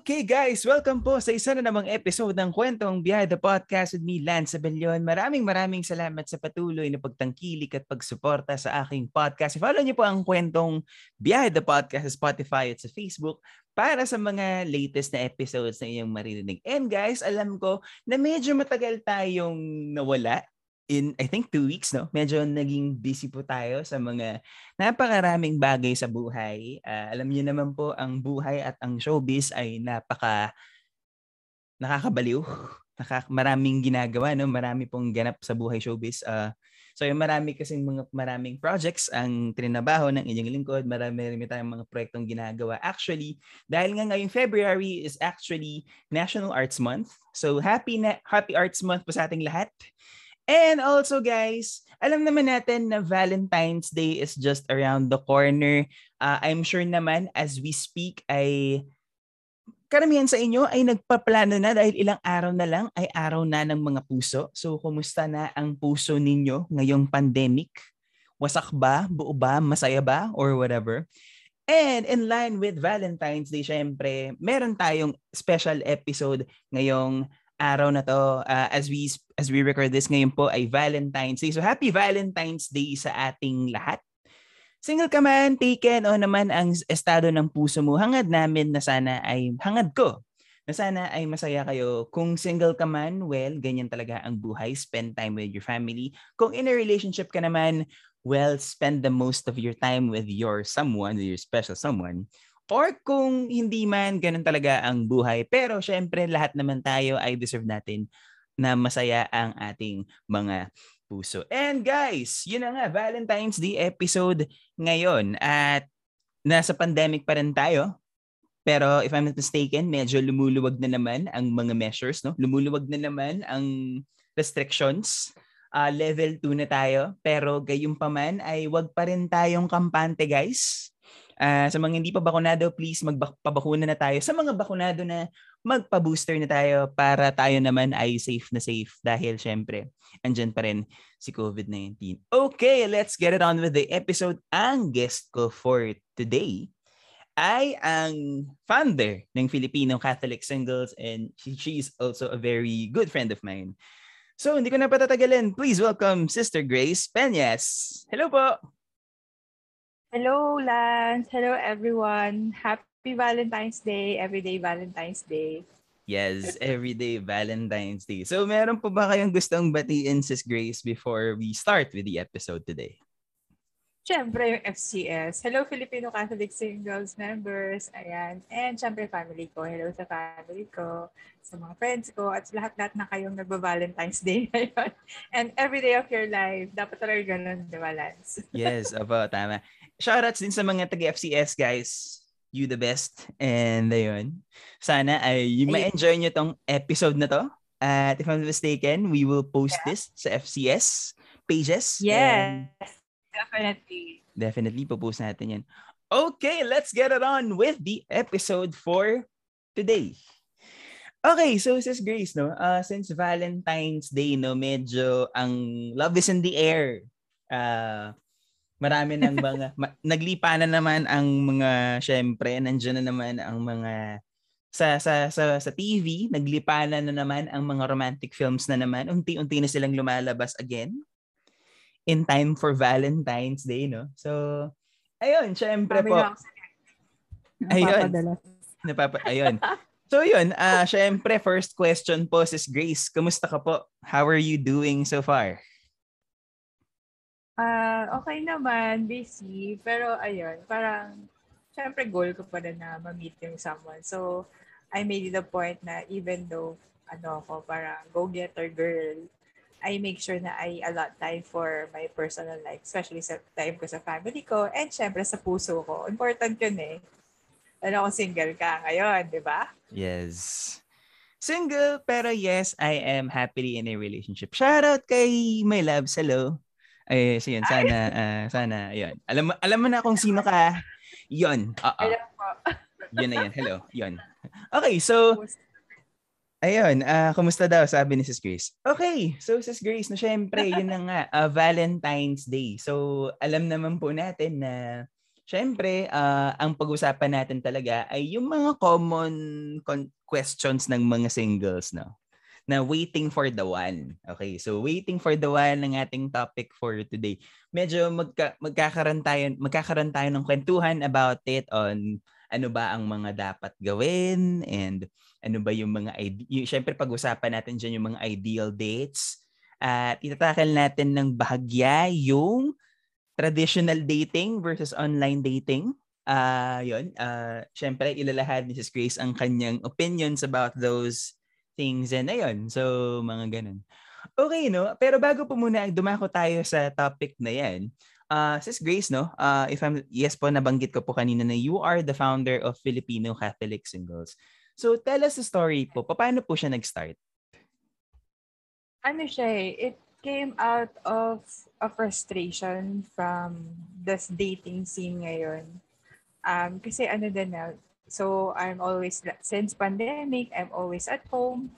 Okay guys, welcome po sa isa na namang episode ng Kwentong Biyahe the Podcast with me, Lance Abellion. Maraming maraming salamat sa patuloy na pagtangkilik at pagsuporta sa aking podcast. Follow niyo po ang Kwentong Biyahe the Podcast sa Spotify at sa Facebook para sa mga latest na episodes na iyong maririnig. And guys, alam ko na medyo matagal tayong nawala in I think two weeks no? Medyo naging busy po tayo sa mga napakaraming bagay sa buhay. Uh, alam niyo naman po ang buhay at ang showbiz ay napaka nakakabaliw. Nakak maraming ginagawa no? Marami pong ganap sa buhay showbiz. Uh, so yung marami kasing mga maraming projects ang trinabaho ng inyong lingkod. Marami rin tayong mga proyektong ginagawa. Actually dahil nga ngayong February is actually National Arts Month. So happy na happy Arts Month po sa ating lahat And also guys, alam naman natin na Valentine's Day is just around the corner. Uh, I'm sure naman as we speak ay karamihan sa inyo ay nagpaplano na dahil ilang araw na lang ay araw na ng mga puso. So kumusta na ang puso ninyo ngayong pandemic? Wasak ba? Buo ba? Masaya ba? Or whatever. And in line with Valentine's Day, syempre, meron tayong special episode ngayong araw na to uh, as we as we record this ngayon po ay Valentine's Day. So happy Valentine's Day sa ating lahat. Single ka man, taken o naman ang estado ng puso mo, hangad namin na sana ay hangad ko na sana ay masaya kayo. Kung single ka man, well, ganyan talaga ang buhay. Spend time with your family. Kung in a relationship ka naman, well, spend the most of your time with your someone, your special someone. Or kung hindi man, ganun talaga ang buhay. Pero syempre, lahat naman tayo ay deserve natin na masaya ang ating mga puso. And guys, yun na nga, Valentine's Day episode ngayon. At nasa pandemic pa rin tayo. Pero if I'm not mistaken, medyo lumuluwag na naman ang mga measures. No? Lumuluwag na naman ang restrictions. Uh, level 2 na tayo. Pero gayong pa man ay wag pa rin tayong kampante guys Uh, sa mga hindi pa bakunado, please magpabakuna na tayo. Sa mga bakunado na, magpa-booster na tayo para tayo naman ay safe na safe dahil syempre, andyan pa rin si COVID-19. Okay, let's get it on with the episode. Ang guest ko for today ay ang founder ng Filipino Catholic Singles and she, she is also a very good friend of mine. So, hindi ko na patatagalin. Please welcome Sister Grace Peñas. Hello po! Hello, Lance. Hello, everyone. Happy Valentine's Day. Everyday Valentine's Day. Yes, everyday Valentine's Day. So, meron po ba kayong gustong batiin, Sis Grace, before we start with the episode today? Siyempre, yung FCS. Hello, Filipino Catholic Singles members. Ayan. And siyempre, family ko. Hello sa family ko, sa mga friends ko, at lahat-lahat na kayong nagba-Valentine's Day ngayon. And every day of your life, dapat talaga ganun, di ba, Lance? yes, opo, tama shoutouts din sa mga taga-FCS guys. You the best. And ayun. Sana ay ma-enjoy nyo tong episode na to. At if I'm mistaken, we will post yeah. this sa FCS pages. Yes. definitely. Definitely, popost natin yan. Okay, let's get it on with the episode for today. Okay, so Sis Grace, no, uh, since Valentine's Day, no, medyo ang love is in the air. Uh, Marami ng mga, ma- naglipa na naman ang mga, syempre, nandiyan na naman ang mga, sa, sa, sa, sa TV, naglipa na, na naman ang mga romantic films na naman. Unti-unti na silang lumalabas again in time for Valentine's Day, no? So, ayun, syempre po. Ayun. Napapa, ayun. So yun, uh, syempre first question po sis Grace, kumusta ka po? How are you doing so far? Ah, okay naman, busy. Pero ayun, parang, syempre goal ko pa rin na ma-meet yung someone. So, I made it a point na even though, ano ako, parang go-getter girl, I make sure na I allot time for my personal life, especially sa time ko sa family ko, and syempre sa puso ko. Important yun eh. Ano kung single ka ngayon, di ba? Yes. Single, pero yes, I am happily in a relationship. Shout out kay my love, hello. Ay, so yun, sana, uh, sana, ayun. Alam, alam mo na kung sino ka. Yon. Hello po. Yun na yan. Hello. Yun. Okay, so Ayun, uh, kumusta daw sabi ni Sis Grace? Okay, so Sis Grace, no syempre, yun na nga, uh, Valentine's Day. So alam naman po natin na syempre, uh, ang pag-usapan natin talaga ay yung mga common con- questions ng mga singles, no? Na waiting for the one. Okay, so waiting for the one ng ating topic for today. Medyo magka- magkakaroon tayo, magkakaroon tayo ng kwentuhan about it on ano ba ang mga dapat gawin and ano ba yung mga ide- syempre pag-usapan natin diyan yung mga ideal dates at itatakal natin ng bahagya yung traditional dating versus online dating. Uh, yun, uh, syempre ilalahad ni Sis Grace ang kanyang opinions about those things and ayun. So, mga ganun. Okay, no? Pero bago po muna dumako tayo sa topic na yan, uh, Sis Grace, no? Uh, if I'm, yes po, nabanggit ko po kanina na you are the founder of Filipino Catholic Singles. So tell us the story po. Paano po siya nag-start? Ano siya eh, it came out of a frustration from this dating scene ngayon. Um, kasi ano din na, so I'm always, since pandemic, I'm always at home.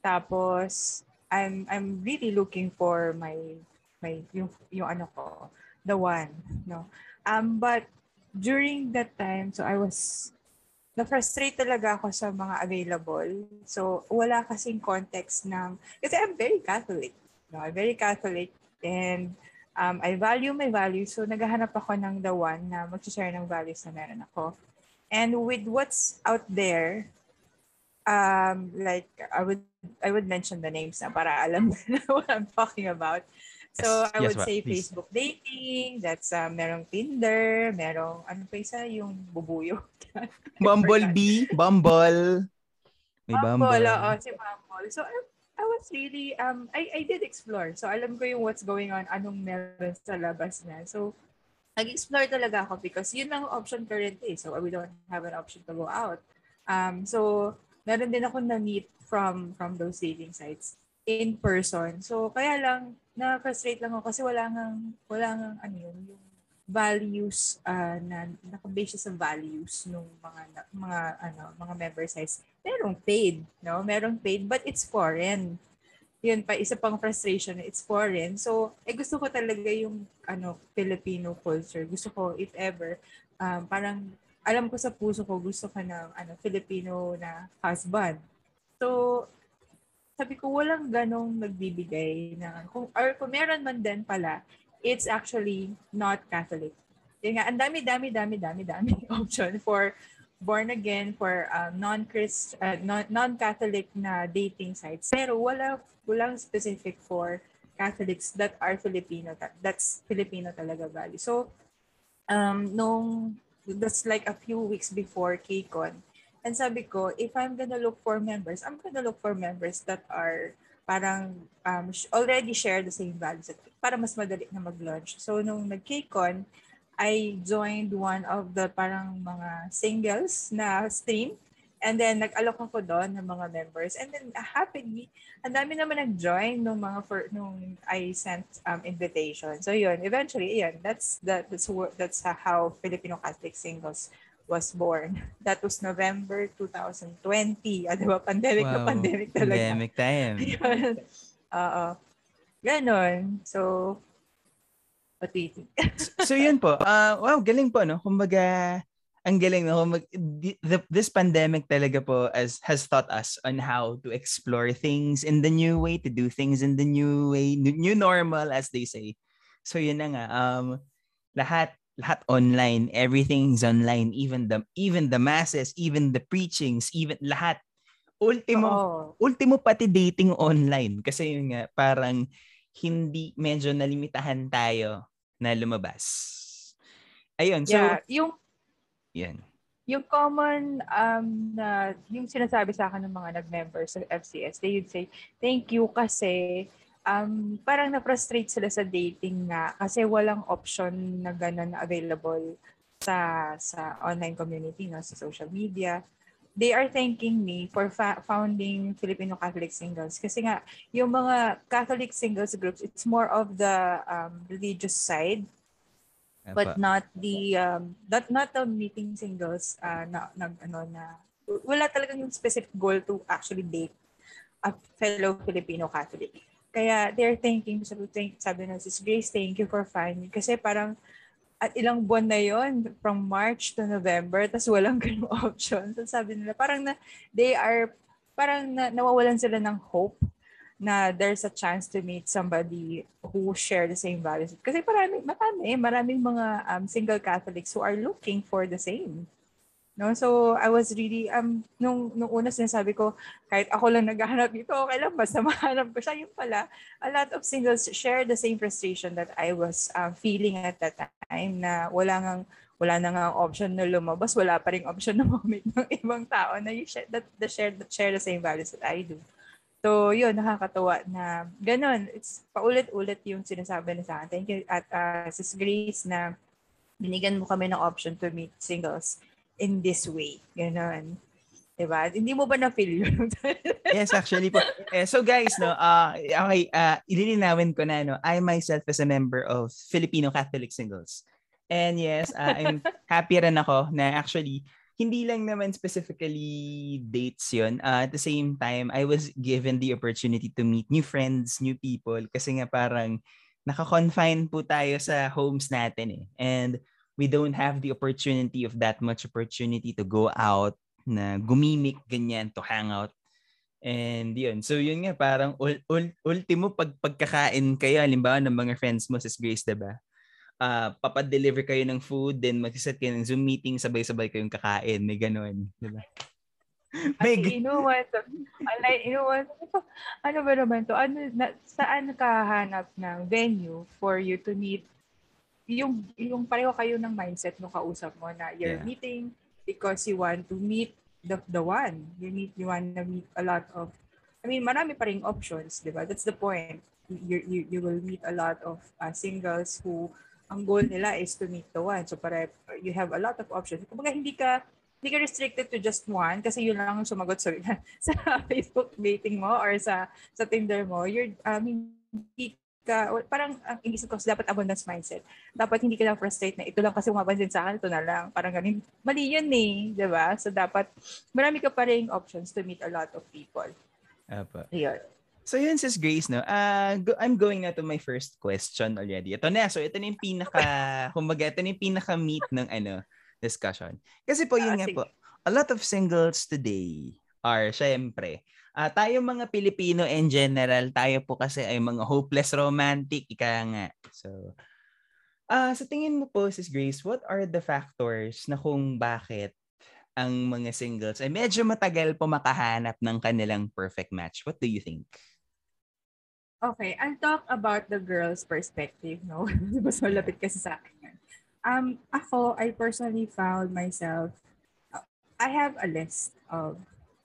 Tapos, I'm I'm really looking for my my yung yung ano ko, the one, no. Um but during that time, so I was na-frustrate talaga ako sa mga available. So, wala kasing context ng, kasi I'm very Catholic. No? I'm very Catholic and um, I value my values. So, naghahanap ako ng the one na mag-share ng values na meron ako. And with what's out there, um, like, I would, I would mention the names na para alam what I'm talking about. So, yes, I would yes, say please. Facebook dating, that's uh, merong Tinder, merong, ano pa isa, yung bubuyo. Bumblebee, Bumble. May Bumble. Bumble, oo, si Bumble. So, I, I was really, um, I, I did explore. So, alam ko yung what's going on, anong meron sa labas na. So, nag-explore talaga ako because yun ang option currently. So, we don't have an option to go out. Um, so, meron din ako na-meet from from those dating sites in person. So, kaya lang, na-frustrate lang ako kasi wala ngang, wala ngang ano yun, yung values uh, na nakabase sa values ng mga mga ano mga member sites merong paid no merong paid but it's foreign yun pa isa pang frustration it's foreign. So eh gusto ko talaga yung ano Filipino culture. Gusto ko if ever um, parang alam ko sa puso ko gusto ko ng ano Filipino na husband. So sabi ko, walang ganong nagbibigay ng, kung, or kung meron man din pala, it's actually not Catholic. Yung nga, ang dami, dami, dami, dami, dami option for born again, for um, non-Christ, uh, non, non-Catholic na dating sites. Pero wala, walang specific for Catholics that are Filipino. That's Filipino talaga value. So, um, nung, that's like a few weeks before KCON, And sabi ko, if I'm gonna look for members, I'm gonna look for members that are parang um, already share the same values para mas madali na mag-launch. So, nung nag-KCON, I joined one of the parang mga singles na stream. And then, nag-alok ako doon ng mga members. And then, uh, happily, ang dami naman nag-join nung mga for, nung I sent um, invitation. So, yun. Eventually, yun. That's, that, that's, that's how Filipino Catholic singles was born. That was November 2020. Ah, di ba? Pandemic wow. na pandemic talaga. Pandemic time. Oo. Ganon. So, think? so, yun po. Uh, wow, galing po, no? Kumbaga, ang galing, no? Kumbaga, the, this pandemic talaga po as, has taught us on how to explore things in the new way, to do things in the new way, new normal, as they say. So, yun na nga. Um, lahat lahat online, everything's online, even the even the masses, even the preachings, even lahat. Ultimo, oh. ultimo pati dating online kasi yun nga parang hindi medyo nalimitahan tayo na lumabas. Ayun, so yeah, yung yan. Yung common um na yung sinasabi sa akin ng mga nag-member sa FCS, they would say, "Thank you kasi um, parang na-frustrate sila sa dating nga kasi walang option na gano'n na available sa sa online community, no, sa social media. They are thanking me for fa- founding Filipino Catholic Singles kasi nga yung mga Catholic singles groups, it's more of the um, religious side. but not the um not not the meeting singles uh na nag ano na wala talagang yung specific goal to actually date a fellow Filipino Catholic. Kaya they're thinking, sabi, think, sabi na sis Grace, thank you for finding. Kasi parang at ilang buwan na yon from March to November, tapos walang ganung option. So sabi nila, parang na, they are, parang na, nawawalan sila ng hope na there's a chance to meet somebody who share the same values. Kasi marami, marami, maraming mga um, single Catholics who are looking for the same. No? So, I was really, um, nung, nung una sinasabi ko, kahit ako lang naghahanap dito, okay lang, basta mahanap ko siya. Yung pala, a lot of singles share the same frustration that I was uh, feeling at that time na wala ngang wala na nga option na lumabas, wala pa ring option na mamit ng ibang tao na you share, that, that share, that share the same values that I do. So, yun, nakakatawa na ganun. It's paulit-ulit yung sinasabi niya sa akin. Thank you at uh, Sis Grace na binigyan mo kami ng option to meet singles in this way. Ganun. Diba? Hindi mo ba na-feel yun? yes, actually po. Eh, so guys, no, uh, okay, uh, ililinawin ko na, no, I myself is a member of Filipino Catholic Singles. And yes, uh, I'm happy rin ako na actually hindi lang naman specifically dates yon uh, at the same time I was given the opportunity to meet new friends new people kasi nga parang naka-confine po tayo sa homes natin eh and we don't have the opportunity of that much opportunity to go out na gumimik ganyan to hang out and yun so yun nga parang ul- ul- ultimo pag pagkakain kayo halimbawa ng mga friends mo sa Grace diba uh, papadeliver kayo ng food, then mag-set kayo ng Zoom meeting, sabay-sabay kayong kakain. May ganun. Di ba? May you know what? Like, you know what? Ano ba naman to? Ano, na, saan kahanap ng venue for you to meet yung yung pareho kayo ng mindset ng kausap mo na you're yeah. meeting because you want to meet the the one. You meet you want to meet a lot of I mean, marami pa ring options, 'di ba? That's the point. You you you will meet a lot of uh, singles who ang goal nila is to meet the one. So para you have a lot of options. Kung hindi ka hindi ka restricted to just one kasi yun lang ang sumagot sa, sa Facebook dating mo or sa sa Tinder mo. You're um, hindi ka parang ang inisip ko dapat abundance mindset. Dapat hindi ka lang frustrate na ito lang kasi umapansin sa akin, ito na lang. Parang ganun. Mali yun eh, 'di ba? So dapat marami ka pa ring options to meet a lot of people. Apa. Yun. So yun sis Grace, no? Uh, go, I'm going na to my first question already. Ito na. So ito na yung pinaka, kumbaga, ito na yung pinaka-meat ng ano, discussion. Kasi po yun uh, nga sige. po, a lot of singles today are, syempre, uh, tayo mga Pilipino in general, tayo po kasi ay mga hopeless romantic, ika nga. So, uh, sa tingin mo po, sis Grace, what are the factors na kung bakit ang mga singles ay medyo matagal po makahanap ng kanilang perfect match? What do you think? Okay, I'll talk about the girl's perspective, no? Mas malapit kasi sa akin yan. Um, ako, I personally found myself, uh, I have a list of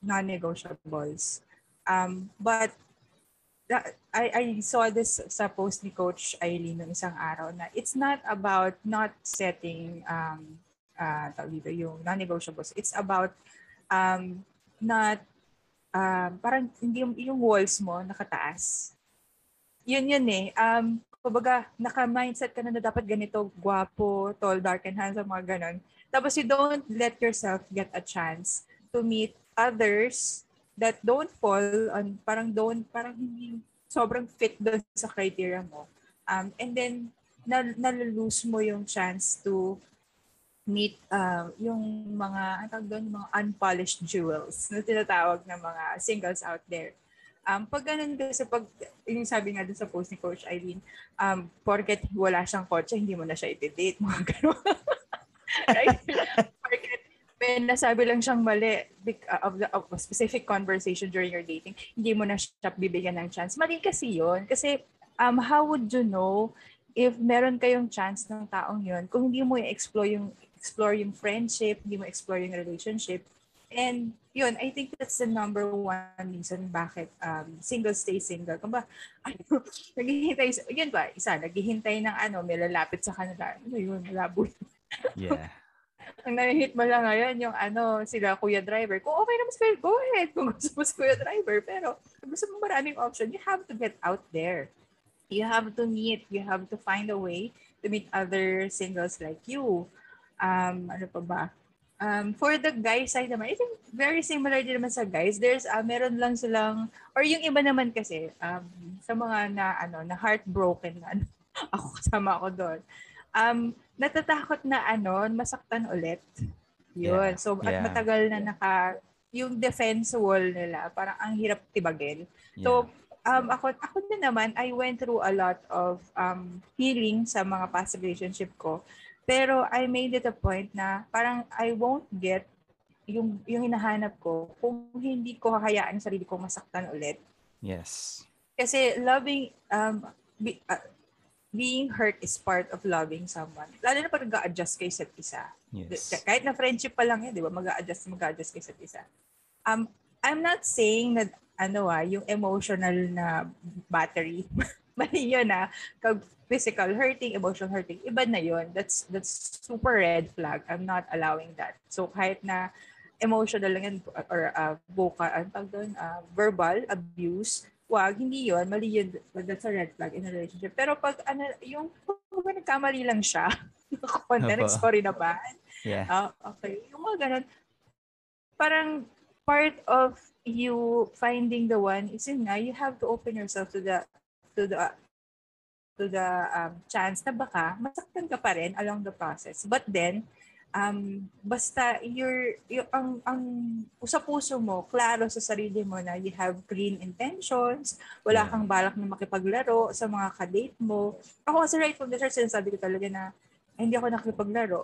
non-negotiables. Um, but that, I, I saw this sa post ni Coach Eileen ng isang araw na it's not about not setting um, uh, dito, yung non-negotiables. It's about um, not, um, parang hindi yung, yung walls mo nakataas yun yun eh. Um, kumbaga, naka-mindset ka na na dapat ganito, guwapo, tall, dark, and handsome, mga ganon. Tapos you don't let yourself get a chance to meet others that don't fall on, parang don't, parang hindi sobrang fit doon sa criteria mo. Um, and then, na, nalulose mo yung chance to meet uh, yung mga, ang doon, mga unpolished jewels na tinatawag ng mga singles out there Um, pag ganun kasi pag, yung sabi nga dun sa post ni Coach Eileen, um, porket wala siyang kotse, hindi mo na siya iti-date, mga ganun. right? May nasabi lang siyang mali uh, of, the, of a specific conversation during your dating, hindi mo na siya bibigyan ng chance. Mali kasi yun. Kasi um, how would you know if meron kayong chance ng taong yun kung hindi mo i-explore yung explore yung friendship, hindi mo explore yung relationship, And yun, I think that's the number one reason bakit um, single stay single. Kung ba, ano, naghihintay, yun ba, isa, naghihintay ng ano, may lalapit sa kanila. Ano yun, malabo. yeah. Ang nahihit mo lang ngayon, yung ano, sila kuya driver. Kung okay naman si go ahead. Kung gusto mo kuya driver. Pero kung gusto mo maraming option, you have to get out there. you have to meet, you have to find a way to meet other singles like you. Um, ano pa ba? Um, for the guy side naman, I think very similar din naman sa guys. There's, uh, meron lang silang, or yung iba naman kasi, um, sa mga na, ano, na heartbroken na, ano, ako kasama ako doon. Um, natatakot na, ano, masaktan ulit. Yun. Yeah. So, at yeah. matagal na naka, yung defense wall nila, parang ang hirap tibagin. Yeah. So, um, ako, ako din naman, I went through a lot of um, healing sa mga past relationship ko. Pero I made it a point na parang I won't get yung yung hinahanap ko kung hindi ko hahayaan sarili ko masaktan ulit. Yes. Kasi loving um be, uh, being hurt is part of loving someone. Lalo na pag nag-adjust kay isa't isa. Yes. Kahit na friendship pa lang yan, di ba? Mag-adjust, mag-adjust kay isa't isa. Um, I'm not saying that ano ah, yung emotional na battery. Mali yun ah. Kag physical hurting, emotional hurting, iba na yon. That's that's super red flag. I'm not allowing that. So kahit na emotional lang yan or uh, vocal, ano tawag doon, uh, verbal abuse, wag, hindi yon mali yun. That's a red flag in a relationship. Pero pag ano, yung kung nagkamali lang siya, content, sorry na ba? Yeah. Uh, okay. Yung mga ganun, parang part of you finding the one is in nga, you have to open yourself to the to the to the um, chance na baka masaktan ka pa rin along the process. But then, um, basta you're, yung, ang, ang sa puso mo, klaro sa sarili mo na you have clean intentions, wala kang balak na makipaglaro sa mga kadate mo. Ako kasi right from the start, sinasabi ko talaga na ay, hindi ako nakipaglaro.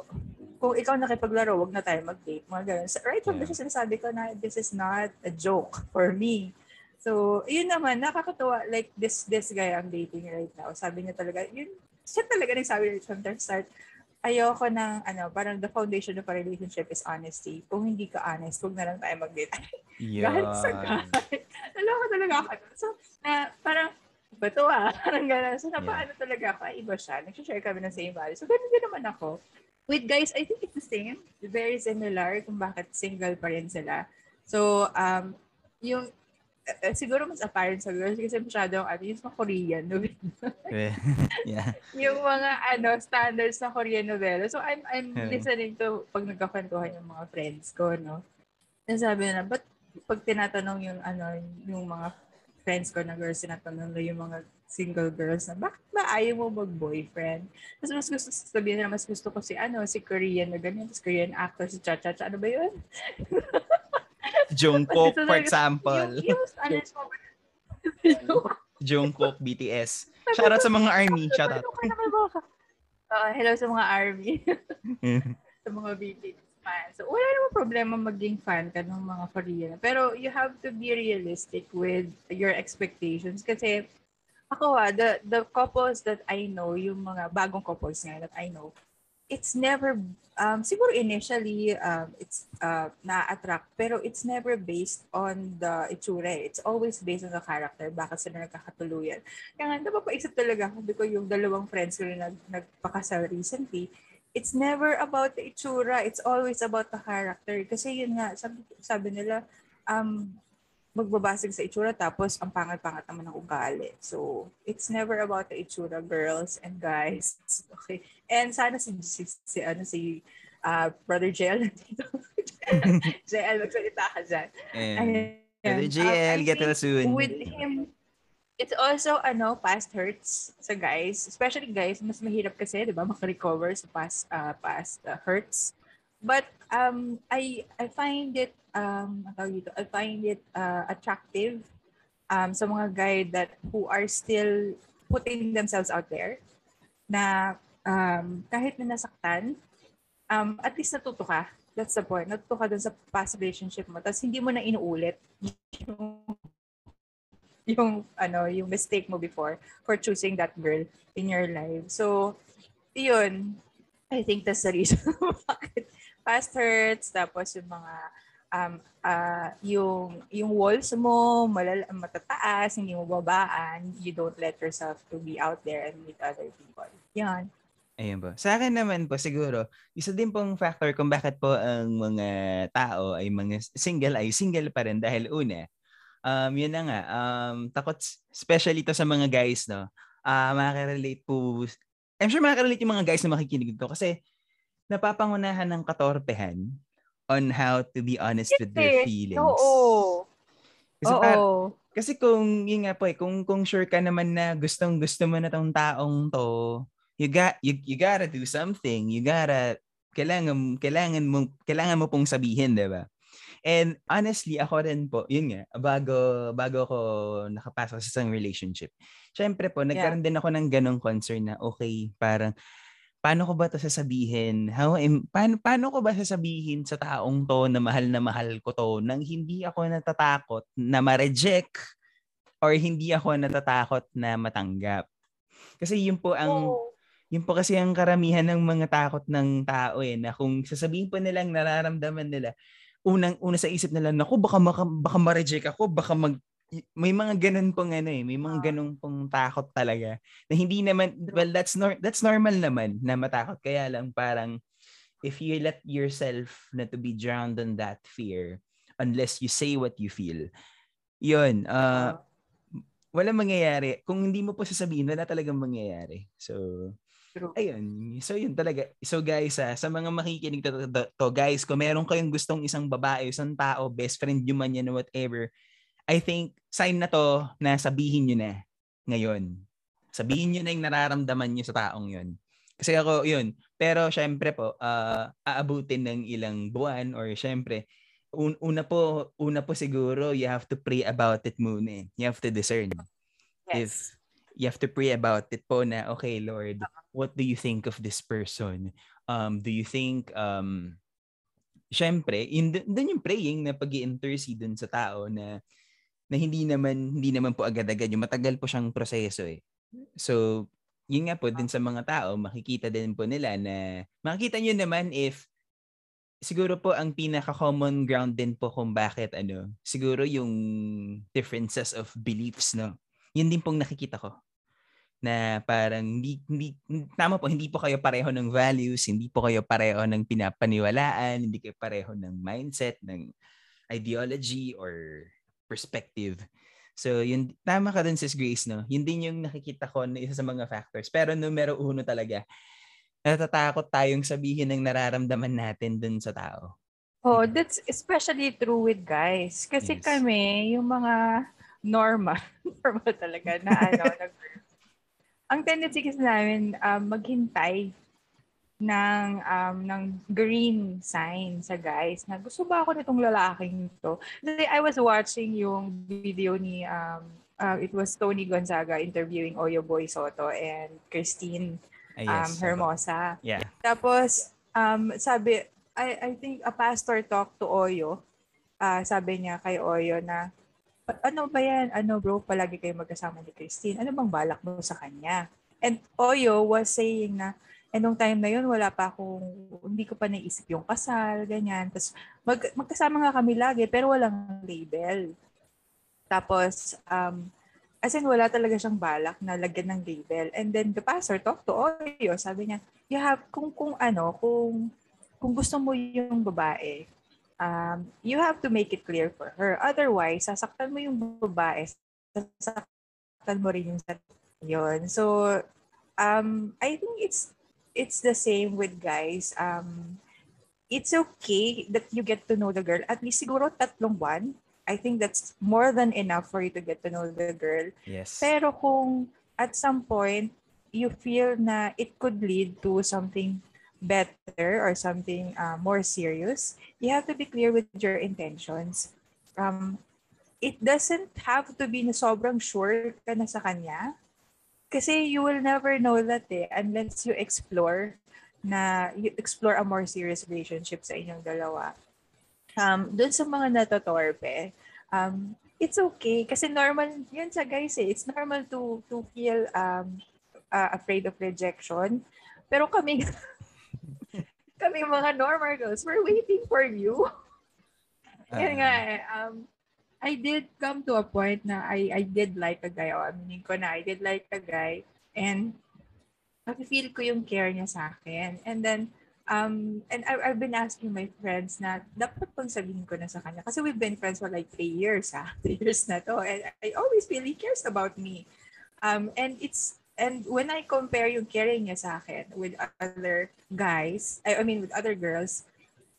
Kung ikaw nakipaglaro, wag na tayo mag-date. Mga ganun. So, right from yeah. the start, sinasabi ko na this is not a joke for me. So, yun naman, nakakatuwa. Like, this this guy I'm dating right now, sabi niya talaga, yun, siya talaga nagsabi from the start, ayoko ng, ano, parang the foundation of a relationship is honesty. Kung hindi ka honest, huwag na lang tayo mag-date. Yeah. Gahal sa gahal. Alam ko talaga ako. So, na, parang, bato ah, parang gano'n. So, napaano yeah. talaga ako, ay iba siya. Nag-share kami ng same values. So, ganun din naman ako. With guys, I think it's the same. Very similar kung bakit single pa rin sila. So, um, yung uh, siguro mas apparent sa girls kasi masyadong ano, yung mga Korean novela. yeah. yung mga ano, standards na Korean novela. So I'm I'm yeah. listening to pag nagkakwentuhan yung mga friends ko, no. Nasabi na, but pag tinatanong yung ano, yung mga friends ko na girls, tinatanong na yung mga single girls na, bakit ba ayaw mo mag-boyfriend? Tapos mas gusto sabihin na mas gusto ko si ano, si Korean na ganyan, si Korean actor, si Cha Cha Cha, ano ba yun? Jungkook, for example. Jungkook, BTS. Shoutout sa mga ARMY. Shoutout. Uh, hello sa mga ARMY. sa mga BTS fans. So, wala namang problema maging fan ka ng mga Korean. Pero you have to be realistic with your expectations. Kasi ako ah, the, the couples that I know, yung mga bagong couples nga that I know, it's never um siguro initially um it's uh na-attract pero it's never based on the itsura it's always based on the character bakit sila nagkakatuluyan. Kaya nga napapaisip talaga ko yung dalawang friends ko na nag, nagpakasal recently it's never about the itsura it's always about the character. Kasi yun nga sabi, sabi nila um magbabasag sa itsura tapos ang pangat-pangat naman ng ugali. So, it's never about the itsura, girls and guys. Okay. And sana si, si, si ano, si uh, Brother JL nandito. JL, magsalita ka dyan. And, Brother JL, um, get well soon. With him, it's also, ano, past hurts sa guys. Especially guys, mas mahirap kasi, di ba, makarecover sa past, uh, past uh, hurts. But um, I I find it um, dito, I find it uh, attractive um, sa mga guy that who are still putting themselves out there na um, kahit na nasaktan, um, at least natuto ka. That's the point. Natuto ka dun sa past relationship mo. Tapos hindi mo na inuulit yung, yung, ano, yung mistake mo before for choosing that girl in your life. So, yun. I think that's the reason bakit past hurts, tapos yung mga um, uh, yung yung walls mo malala, matataas, hindi mo babaan, you don't let yourself to be out there and meet other people. Yan. Ayun po. Sa akin naman po siguro, isa din pong factor kung bakit po ang mga tao ay mga single ay single pa rin dahil una, um, yun na nga, um, takot, especially to sa mga guys, no, uh, makaka-relate po. I'm sure makaka-relate yung mga guys na makikinig dito kasi napapangunahan ng katorpehan on how to be honest with their feelings. Oo. Kasi, Oo. Par, kasi kung, yun nga po eh, kung, kung sure ka naman na gustong gusto mo na tong taong to, you got you, you gotta do something. You gotta kailangan kailangan mo kailangan mo pong sabihin, 'di ba? And honestly, ako rin po, yun nga, bago, bago ako nakapasok sa isang relationship, syempre po, nagkaroon yeah. din ako ng ganong concern na, okay, parang, paano ko ba to sasabihin? How am, paano, paano ko ba sasabihin sa taong to na mahal na mahal ko to nang hindi ako natatakot na ma-reject or hindi ako natatakot na matanggap? Kasi yun po ang oh. yun po kasi ang karamihan ng mga takot ng tao eh na kung sasabihin po nilang nararamdaman nila unang una sa isip nila nako baka baka, baka ma-reject ako baka mag may mga ganun pong ano eh, may mga ah. ganung pong takot talaga na hindi naman well that's nor that's normal naman na matakot kaya lang parang if you let yourself na to be drowned in that fear unless you say what you feel yun uh, wala mangyayari kung hindi mo po sasabihin wala talagang mangyayari so True. Ayun. So yun talaga. So guys, ah, sa mga makikinig to, to, to, guys, kung meron kayong gustong isang babae, isang tao, best friend nyo man yan, whatever, I think sign na to na sabihin nyo na ngayon. Sabihin nyo na yung nararamdaman nyo sa taong yun. Kasi ako, yun. Pero syempre po, uh, aabutin ng ilang buwan or syempre, un- una po, una po siguro, you have to pray about it muna. Eh. You have to discern. Yes. If you have to pray about it po na, okay, Lord, what do you think of this person? Um, do you think, um, syempre, yun, dun yung praying na pag intercede dun sa tao na na hindi naman hindi naman po agad-agad yung matagal po siyang proseso eh. So, yun nga po din sa mga tao, makikita din po nila na makikita niyo naman if siguro po ang pinaka common ground din po kung bakit ano, siguro yung differences of beliefs no. Yun din pong nakikita ko na parang hindi, hindi tama po hindi po kayo pareho ng values, hindi po kayo pareho ng pinapaniwalaan, hindi kayo pareho ng mindset, ng ideology or perspective. So, yun, tama ka dun, Sis Grace, no? Yun din yung nakikita ko na isa sa mga factors. Pero numero uno talaga, natatakot tayong sabihin ng nararamdaman natin dun sa tao. Oh, that's especially true with guys. Kasi yes. kami, yung mga normal, normal talaga na ano, nag ang tendency kasi namin um, maghintay ng um, ng green sign sa guys na gusto ba ako nitong lalaking to. Kasi I was watching yung video ni um, uh, it was Tony Gonzaga interviewing Oyo Boy Soto and Christine uh, yes, um, Hermosa. Yeah. Tapos um, sabi I I think a pastor talked to Oyo. Uh, sabi niya kay Oyo na ano ba yan? Ano bro, palagi kayo magkasama ni Christine. Ano bang balak mo sa kanya? And Oyo was saying na And nung time na yun, wala pa akong, hindi ko pa naisip yung kasal, ganyan. Tapos mag, magkasama nga kami lagi, pero walang label. Tapos, um, as in, wala talaga siyang balak na lagyan ng label. And then the pastor talked to Oyo. Sabi niya, you have, kung, kung ano, kung, kung gusto mo yung babae, um, you have to make it clear for her. Otherwise, sasaktan mo yung babae, sasaktan mo rin yung yun. So, um, I think it's it's the same with guys. Um, it's okay that you get to know the girl. At least siguro tatlong buwan. I think that's more than enough for you to get to know the girl. Yes. Pero kung at some point, you feel na it could lead to something better or something uh, more serious, you have to be clear with your intentions. Um, it doesn't have to be na sobrang sure ka na sa kanya kasi you will never know that eh unless you explore na you explore a more serious relationship sa inyong dalawa. Um, doon sa mga natotorpe, um, it's okay kasi normal yun sa guys eh. It's normal to to feel um, uh, afraid of rejection. Pero kami kami mga normal girls, we're waiting for you. Uh, Yan nga eh. Um, I did come to a point na I, I did like a guy. O, aminin ko na, I did like a guy. And I-feel ko yung care niya sa akin. And then, um, and I, I've been asking my friends na dapat pang sabihin ko na sa kanya. Kasi we've been friends for like three years, ha? Three years na to. And I always feel he cares about me. Um, and it's And when I compare yung caring niya sa akin with other guys, I, I mean with other girls,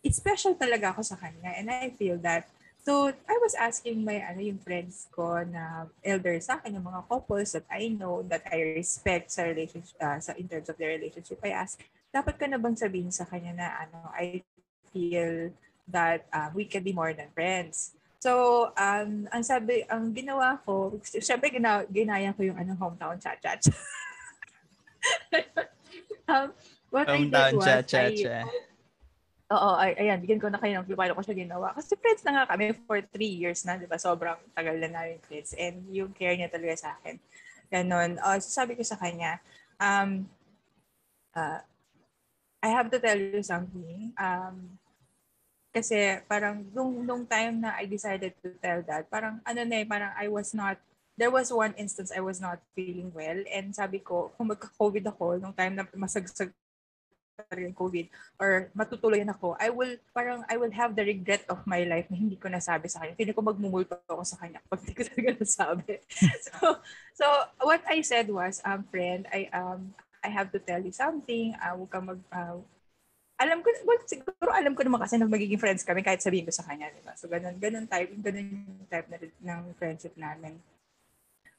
it's special talaga ako sa kanya. And I feel that So, I was asking my ano yung friends ko na elder sa akin, yung mga couples that I know that I respect sa relationship uh, sa in terms of their relationship. I ask, dapat ka na bang sabihin sa kanya na ano, I feel that uh, we can be more than friends. So, um, ang sabi, ang ginawa ko, syempre gina, ginaya ko yung ano, hometown chat-chat. um, what hometown I did was, chat-chat. I, Oo, ay, ayan, bigyan ko na kayo ng clue paano ko siya ginawa. Kasi friends na nga kami for three years na, di ba? Sobrang tagal na namin friends. And yung care niya talaga sa akin. Ganon. Uh, so sabi ko sa kanya, um, uh, I have to tell you something. Um, kasi parang nung, nung time na I decided to tell that, parang ano na eh, parang I was not there was one instance I was not feeling well and sabi ko, kung magka-COVID ako, nung time na masagsag yung COVID or matutuloy na ako, I will, parang I will have the regret of my life na hindi ko nasabi sa kanya. Hindi ko magmumulto ako sa kanya pag hindi ko talaga nasabi. so, so what I said was, um, friend, I, um, I have to tell you something. Uh, huwag ka mag, uh, alam ko, well, siguro alam ko naman kasi na magiging friends kami kahit sabihin ko sa kanya, di ba? So, ganun, ganun type, ganun type na, ng friendship namin.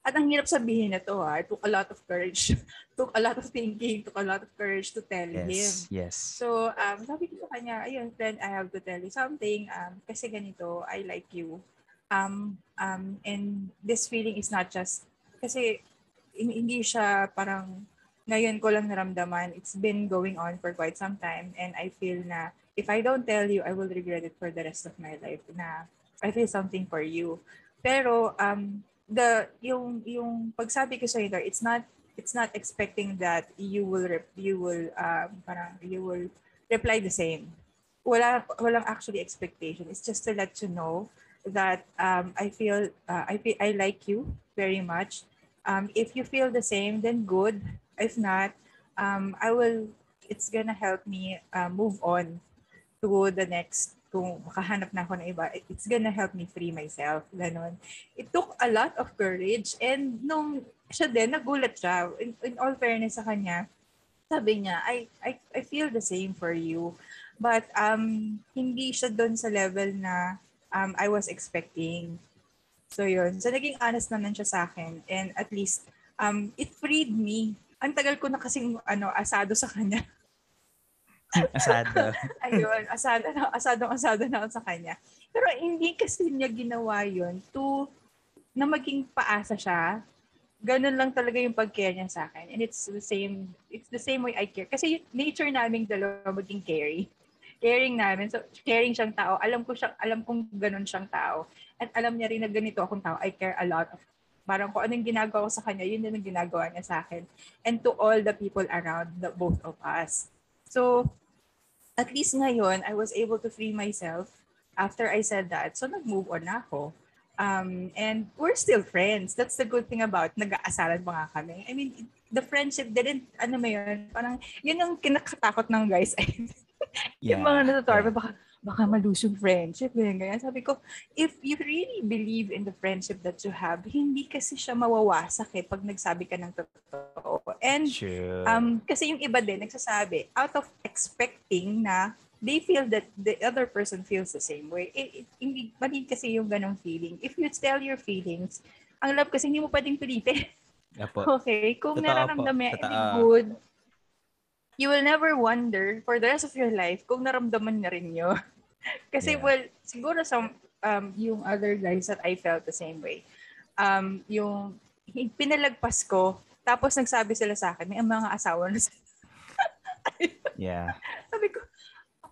At ang hirap sabihin na to ha, it took a lot of courage, took a lot of thinking, took a lot of courage to tell yes, him. Yes. So, um, sabi ko sa kanya, ayun, friend, I have to tell you something. Um, kasi ganito, I like you. Um, um, and this feeling is not just, kasi hindi siya parang ngayon ko lang naramdaman. It's been going on for quite some time. And I feel na if I don't tell you, I will regret it for the rest of my life na I feel something for you. Pero um, the yung yung pagsabi ko sa inyo, it's not it's not expecting that you will rep, you will um parang you will reply the same. Wala walang actually expectation. It's just to let you know that um I feel uh, I feel I like you very much. Um if you feel the same then good. If not, um I will it's gonna help me uh, move on to the next kung makahanap na ako ng iba, it's gonna help me free myself. Ganon. It took a lot of courage and nung siya din, nagulat siya. In, in all fairness sa kanya, sabi niya, I, I, I feel the same for you. But um, hindi siya doon sa level na um, I was expecting. So yun. So naging honest naman siya sa akin. And at least, um, it freed me. Ang tagal ko na kasing ano, asado sa kanya. asado. Ayun, asado na, asado, asado na sa kanya. Pero hindi kasi niya ginawa yon to na maging paasa siya. Ganun lang talaga yung pag-care niya sa akin. And it's the same, it's the same way I care. Kasi nature naming dalawa maging caring. Caring namin. So, caring siyang tao. Alam ko siya, alam kong ganun siyang tao. At alam niya rin na ganito akong tao. I care a lot of parang kung anong ginagawa ko sa kanya, yun din ang ginagawa niya sa akin. And to all the people around the both of us. So, at least ngayon, I was able to free myself after I said that. So, nag-move on na ako. Um, and we're still friends. That's the good thing about nag-aasaran pa nga kami. I mean, the friendship didn't, ano mo yun, parang, yun ang kinakatakot ng guys. yeah, yung mga natutuwa, yeah. baka, baka malose yung friendship. Ganyan, ganyan. Sabi ko, if you really believe in the friendship that you have, hindi kasi siya mawawasak eh pag nagsabi ka ng totoo. And Sure. um, kasi yung iba din nagsasabi, out of expecting na they feel that the other person feels the same way. Eh, eh, hindi, mali kasi yung ganong feeling. If you tell your feelings, ang love kasi hindi mo pwedeng pilitin. Apo. Okay? Kung Totoo nararamdaman mo good, you will never wonder for the rest of your life kung naramdaman na rin nyo. Kasi Yeah. well, siguro some, um, yung other guys that I felt the same way. Um, yung pinalagpas ko, tapos nagsabi sila sa akin, may mga asawa na sila. Yeah. Sabi ko,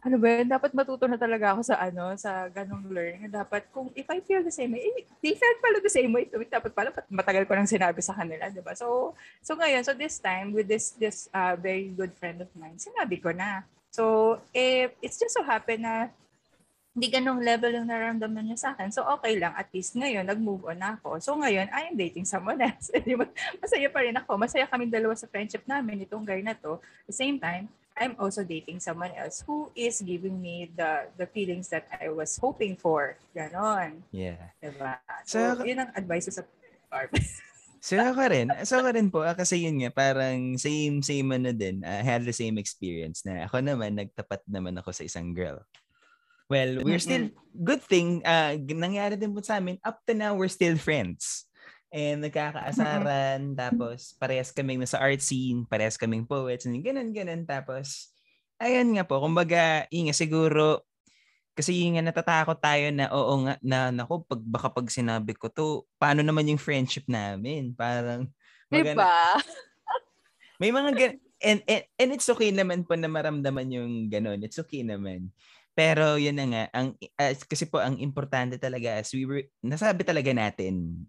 ano ba yun? Dapat matuto na talaga ako sa ano, sa ganong learning. Dapat kung if I feel the same way, eh, they felt pala the same way. Dapat pala matagal ko nang sinabi sa kanila, di ba? So, so ngayon, so this time with this this uh, very good friend of mine, sinabi ko na. So, eh, it's just so happen na hindi ganong level yung nararamdaman niya sa akin. So, okay lang. At least ngayon, nag-move on na ako. So, ngayon, I am dating someone else. Masaya pa rin ako. Masaya kami dalawa sa friendship namin, itong guy na to. At the same time, I'm also dating someone else who is giving me the the feelings that I was hoping for. Ganon. Yeah. Diba? So- So, yun ang advice sa Barb. So ako rin. So ako rin po. Ah, kasi yun nga, parang same, same ano din. I had the same experience na ako naman, nagtapat naman ako sa isang girl. Well, we're still, good thing, uh, nangyari din po sa amin, up to now, we're still friends. And nagkakaasaran, tapos parehas kaming nasa art scene, parehas kaming poets, and ganun, ganun. Tapos, ayun nga po, kumbaga, inga siguro, kasi yung nga natatakot tayo na oo nga na nako pag baka pag sinabi ko to paano naman yung friendship namin? Parang magana, diba? may mga gan- and, and and it's okay naman po na maramdaman yung ganun. It's okay naman. Pero yun na nga ang uh, kasi po ang importante talaga as we were nasabi talaga natin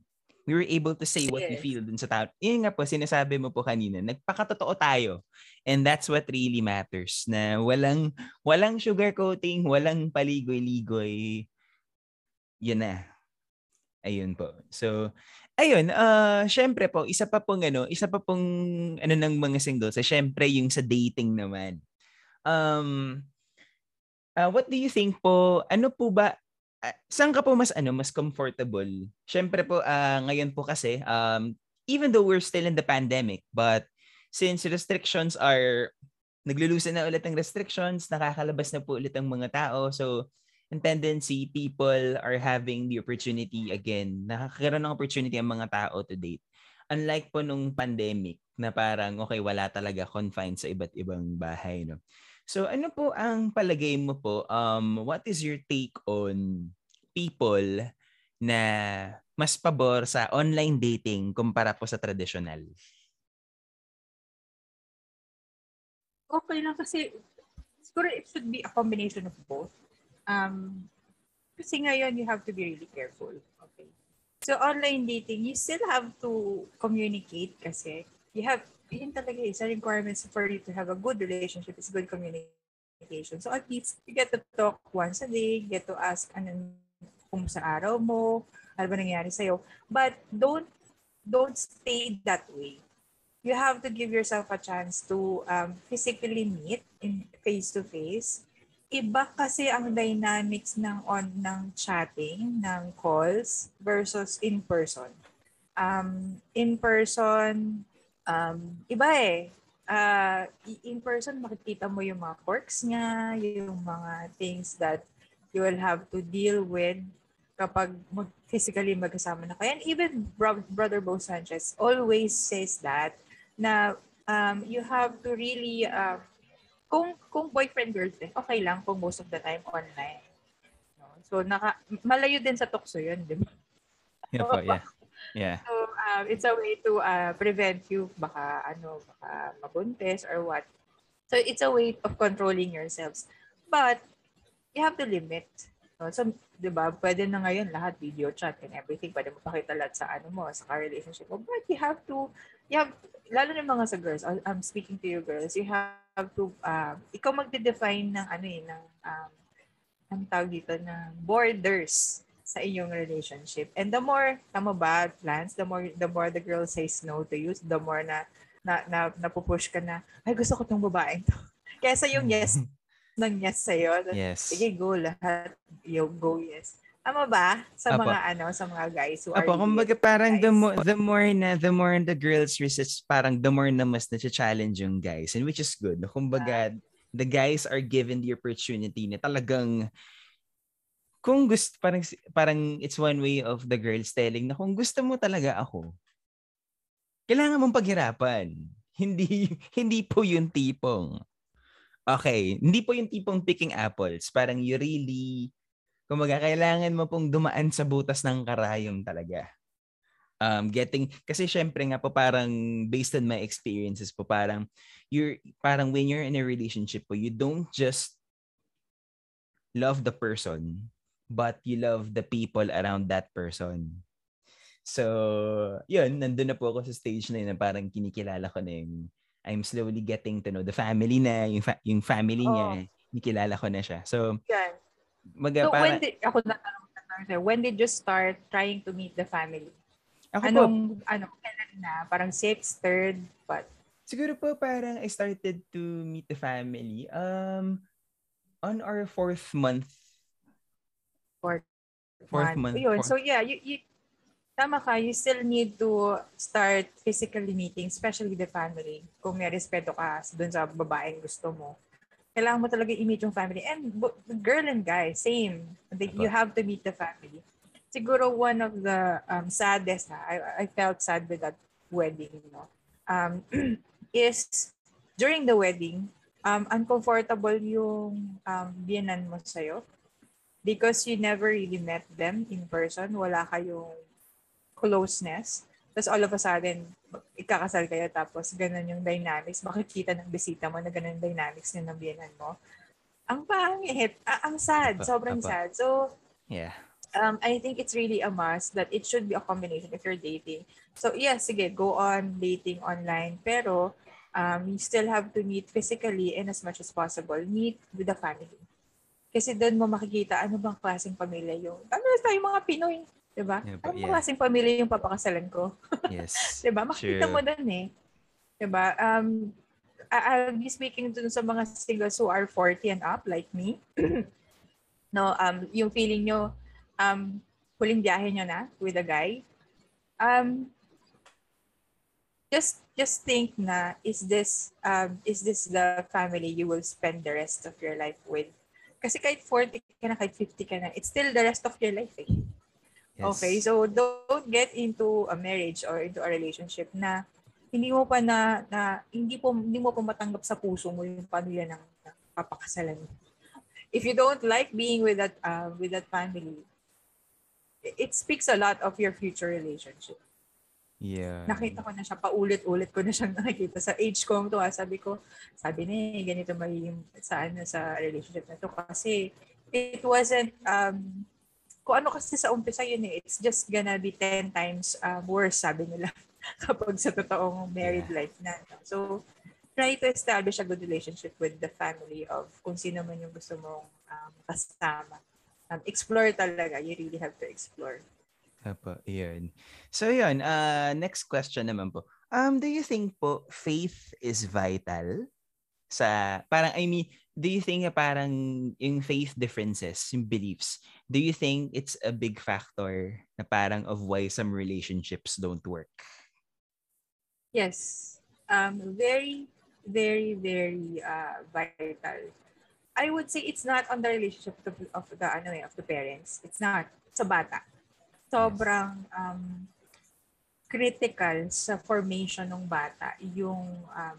we were able to say what we feel dun sa tao. Yun nga po, sinasabi mo po kanina, nagpakatotoo tayo. And that's what really matters. Na walang, walang sugarcoating, walang paligoy-ligoy. Yun na. Ayun po. So, ayun, uh, syempre po, isa pa pong ano, isa pa pong ano ng mga singles, eh, syempre yung sa dating naman. Um, uh, what do you think po, ano po ba, uh, saan ka po mas ano mas comfortable? Syempre po uh, ngayon po kasi um even though we're still in the pandemic but since restrictions are naglulusan na ulit ang restrictions, nakakalabas na po ulit ang mga tao. So in tendency people are having the opportunity again. Nakakaroon ng opportunity ang mga tao to date. Unlike po nung pandemic na parang okay wala talaga confined sa iba't ibang bahay no. So ano po ang palagay mo po? Um, what is your take on people na mas pabor sa online dating kumpara po sa traditional? Okay lang kasi siguro it should be a combination of both. Um, kasi ngayon you have to be really careful. Okay. So online dating, you still have to communicate kasi you have yun talaga isa requirements for you to have a good relationship is good communication. So at least you get to talk once a day, get to ask ano kung sa araw mo, ano ba nangyari sa'yo. But don't don't stay that way. You have to give yourself a chance to um, physically meet in face to face. Iba kasi ang dynamics ng on ng chatting, ng calls versus in person. Um, in person, um, iba eh. Uh, in person, makikita mo yung mga quirks niya, yung mga things that you will have to deal with kapag mag physically magkasama na kayo. And even Bro- Brother Bo Sanchez always says that na um, you have to really, uh, kung, kung boyfriend, girlfriend, okay lang kung most of the time online. No? So, naka, malayo din sa tukso yun, di ba? Yeah yeah. Yeah. So, um, it's a way to uh, prevent you baka ano, baka mabuntis or what. So, it's a way of controlling yourselves. But, you have to limit. No? So, 'di ba? Pwede na ngayon lahat video chat and everything. Pwede mo pakita lahat sa ano mo, sa relationship mo. But you have to you have lalo na mga sa girls, I'm speaking to you girls, you have to uh, ikaw magde-define ng ano eh ng um ang tawag dito ng borders sa inyong relationship. And the more tama ba, Lance, the more the more the girl says no to you, the more na na, na napupush ka na, ay gusto ko tong babaeng to. Kesa yung yes ng yes sa'yo. Yes. Sige, go lahat. You go yes. Tama ba? Sa Apo. mga ano, sa mga guys who Apo, are kumbaga parang guys. the more, the more na, the more the girls resist, parang the more na mas na-challenge yung guys. And which is good. Kumbaga, uh, the guys are given the opportunity na talagang kung gusto, parang, parang it's one way of the girls telling na kung gusto mo talaga ako, kailangan mong paghirapan. Hindi, hindi po yung tipong, Okay, hindi po yung tipong picking apples. Parang you really, kumaga, kailangan mo pong dumaan sa butas ng karayom talaga. Um, getting, kasi syempre nga po parang based on my experiences po, parang you're, parang when you're in a relationship po, you don't just love the person, but you love the people around that person. So, yun, nandun na po ako sa stage na yun na parang kinikilala ko na yung I'm slowly getting to know the family na, yung, fa- yung family oh. niya, nikilala ko na siya. So, yeah. Maga, so para, when did, ako na when did you start trying to meet the family? Ako Anong, po, ano, kailan na? Parang sixth, third, what? Siguro po parang I started to meet the family um on our fourth month. Fourth, fourth month. month. Yun. Fourth. So yeah, you, you tama ka, you still need to start physically meeting, especially the family. Kung may respeto ka dun sa babaeng gusto mo, kailangan mo talaga i-meet yung family. And girl and guy, same. You have to meet the family. Siguro one of the um, saddest, ha, I, I felt sad with that wedding, no? um, is during the wedding, um, uncomfortable yung um, biyanan mo sa'yo because you never really met them in person. Wala kayong closeness. Tapos all of a sudden, ikakasal kayo tapos ganun yung dynamics. Makikita ng bisita mo na ganun yung dynamics ng nabiyanan mo. Ang pangit. Ah, ang sad. Sobrang apa. sad. So, yeah. Um, I think it's really a must that it should be a combination if you're dating. So, yes, sige, go on dating online. Pero, um, you still have to meet physically and as much as possible, meet with the family. Kasi doon mo makikita ano bang klaseng pamilya yung, ano tayo mga Pinoy, Diba? Yeah, Anong yeah. klaseng pamilya yung papakasalan ko? Yes. diba? Makita sure. mo doon eh. Diba? Um, I'll be speaking to sa mga singles who are 40 and up like me. no, um, yung feeling nyo, um, huling biyahe nyo na with a guy. Um, just just think na is this um is this the family you will spend the rest of your life with kasi kahit 40 ka na kahit 50 ka na it's still the rest of your life eh. Yes. Okay, so don't get into a marriage or into a relationship na hindi mo pa na, na hindi po hindi mo pa matanggap sa puso mo yung pamilya ng, ng papakasalan mo. If you don't like being with that uh, with that family, it speaks a lot of your future relationship. Yeah. Nakita ko na siya, paulit-ulit ko na siyang nakikita. Sa age ko to, sabi ko, sabi ni, ganito magiging sa, ano, sa relationship na to. Kasi it wasn't, um, kung ano kasi sa umpisa yun eh, it's just gonna be 10 times um, worse, sabi nila, kapag sa totoong married yeah. life na. So, try to establish a good relationship with the family of kung sino man yung gusto mong um, kasama. Um, explore talaga. You really have to explore. Apo, yun. So yun, uh, next question naman po. Um, do you think po faith is vital sa parang I mean do you think parang yung faith differences, yung beliefs, do you think it's a big factor na parang of why some relationships don't work? Yes. Um, very, very, very uh, vital. I would say it's not on the relationship of the, of the, ano eh, of the parents. It's not. Sa bata. Sobrang um, critical sa formation ng bata yung um,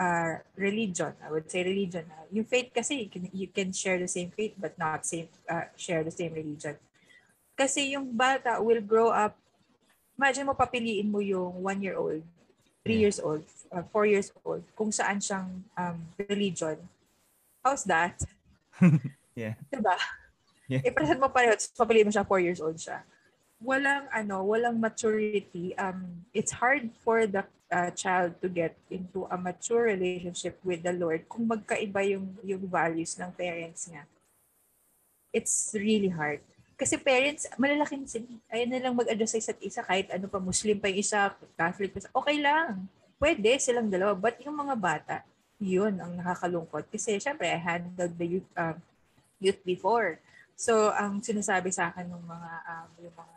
uh, religion. I would say religion. Yung faith kasi, you can, you can share the same faith but not same uh, share the same religion. Kasi yung bata will grow up, imagine mo papiliin mo yung one-year-old, three years old, uh, four years old, kung saan siyang um, religion. How's that? yeah. Diba? Yeah. I-present mo pareho, papiliin mo siya, four years old siya. Walang ano, walang maturity. Um, it's hard for the uh, child to get into a mature relationship with the Lord kung magkaiba yung, yung values ng parents niya. It's really hard. Kasi parents, malalaking sila. Ayaw na lang mag-adjust sa isa't isa kahit ano pa, Muslim pa yung isa, Catholic pa. Okay lang. Pwede silang dalawa. But yung mga bata, yun ang nakakalungkot. Kasi syempre, I handled the youth, um, youth before. So, ang sinasabi sa akin ng mga, um, yung mga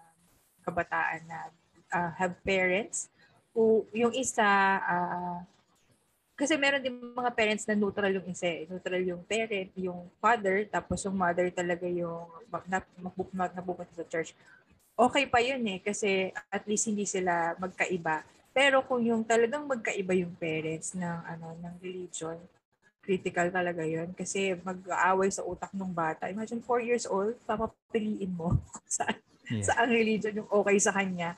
kabataan na uh, have parents o yung isa, uh, kasi meron din mga parents na neutral yung isa eh. Neutral yung parent, yung father, tapos yung mother talaga yung napupunta sa church. Okay pa yun eh, kasi at least hindi sila magkaiba. Pero kung yung talagang magkaiba yung parents ng ano ng religion, critical talaga yun. Kasi mag-aaway sa utak ng bata. Imagine 4 years old, papapiliin mo sa, yeah. sa ang religion yung okay sa kanya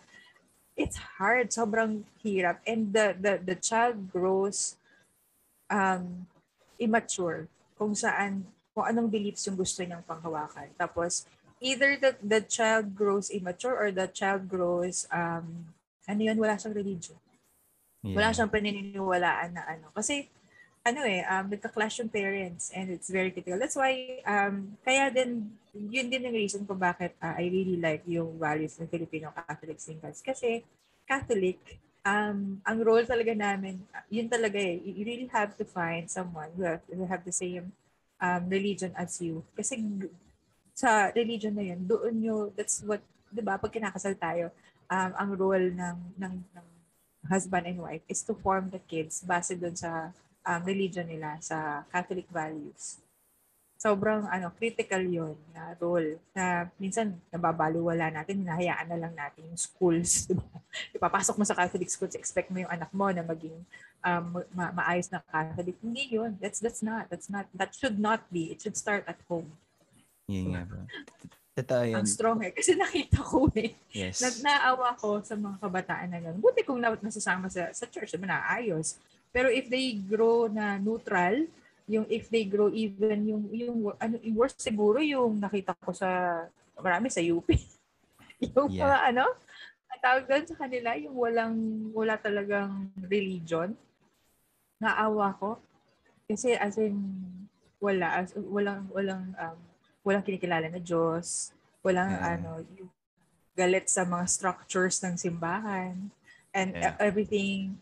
it's hard, sobrang hirap. And the the the child grows um immature kung saan kung anong beliefs yung gusto niyang panghawakan. Tapos either the the child grows immature or the child grows um ano yun, wala siyang religion. Yeah. Wala siyang paniniwalaan na ano. Kasi ano eh, um, nagka-clash yung parents and it's very critical. That's why, um, kaya din, yun din yung reason kung bakit uh, I really like yung values ng Filipino Catholic singles. Kasi Catholic, um, ang role talaga namin, yun talaga eh, you really have to find someone who have, who have the same um, religion as you. Kasi sa religion na yun, doon nyo, that's what, di ba, pag kinakasal tayo, um, ang role ng, ng, ng husband and wife is to form the kids base doon sa um, religion nila, sa Catholic values. Sobrang ano, critical yon na role na minsan nababaliwala natin, hinahayaan na lang natin yung schools. Diba? Ipapasok mo sa Catholic schools, expect mo yung anak mo na maging um, ma- maayos na Catholic. Hindi yun. That's, that's not. That's not. That should not be. It should start at home. Yun nga bro. Totoo yun. Ang strong eh. Kasi nakita ko eh. Yes. Na, naawa ko sa mga kabataan na gano'n. Buti kung na, nasasama sa, sa church, naman naayos. Pero if they grow na neutral, yung if they grow even yung yung ano yung worst siguro yung nakita ko sa marami sa UP. yung Yeah. mga ano, tawag doon sa kanila, yung walang wala talagang religion. Naawa ko. Kasi as in wala as, walang walang um, walang kinikilala na Diyos, walang Yeah. ano yung galit sa mga structures ng simbahan and Yeah. uh, everything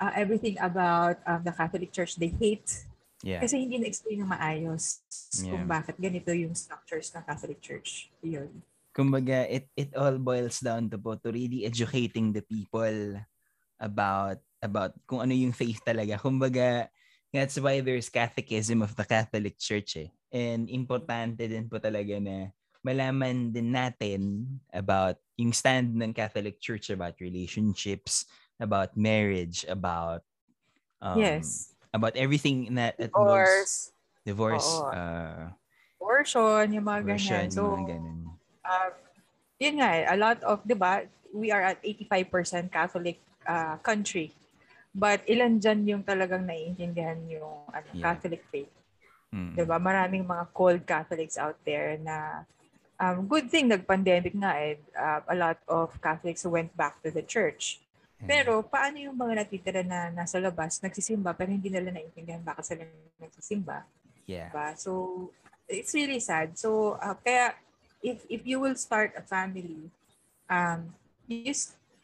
uh, everything about um, the Catholic Church they hate Yeah. kasi hindi na-explain ng maayos Yeah. kung bakit ganito yung structures ng Catholic Church. Yun. Kumbaga, it, it all boils down to po to really educating the people about about kung ano yung faith talaga. Kumbaga, that's why there's catechism of the Catholic Church eh. And importante din po talaga na malaman din natin about yung stand ng Catholic Church about relationships, about marriage, about um, yes. about everything na that involves Divorce, divorce, Oo. uh, abortion, yung mga version, ganyan. So, mga ganun. um, yun nga eh, a lot of, di ba, we are at 85% Catholic uh, country. But ilan dyan yung talagang naiintindihan yung ano, Yeah. Catholic faith. Mm. 'di ba? Maraming mga cold Catholics out there na um, good thing nag-pandemic nga eh, uh, a lot of Catholics went back to the church. Pero paano yung mga natitira na nasa labas, nagsisimba pero hindi nila naintindihan bakit sila nagsisimba? Yeah. Diba? So it's really sad. So uh, kaya if if you will start a family, um you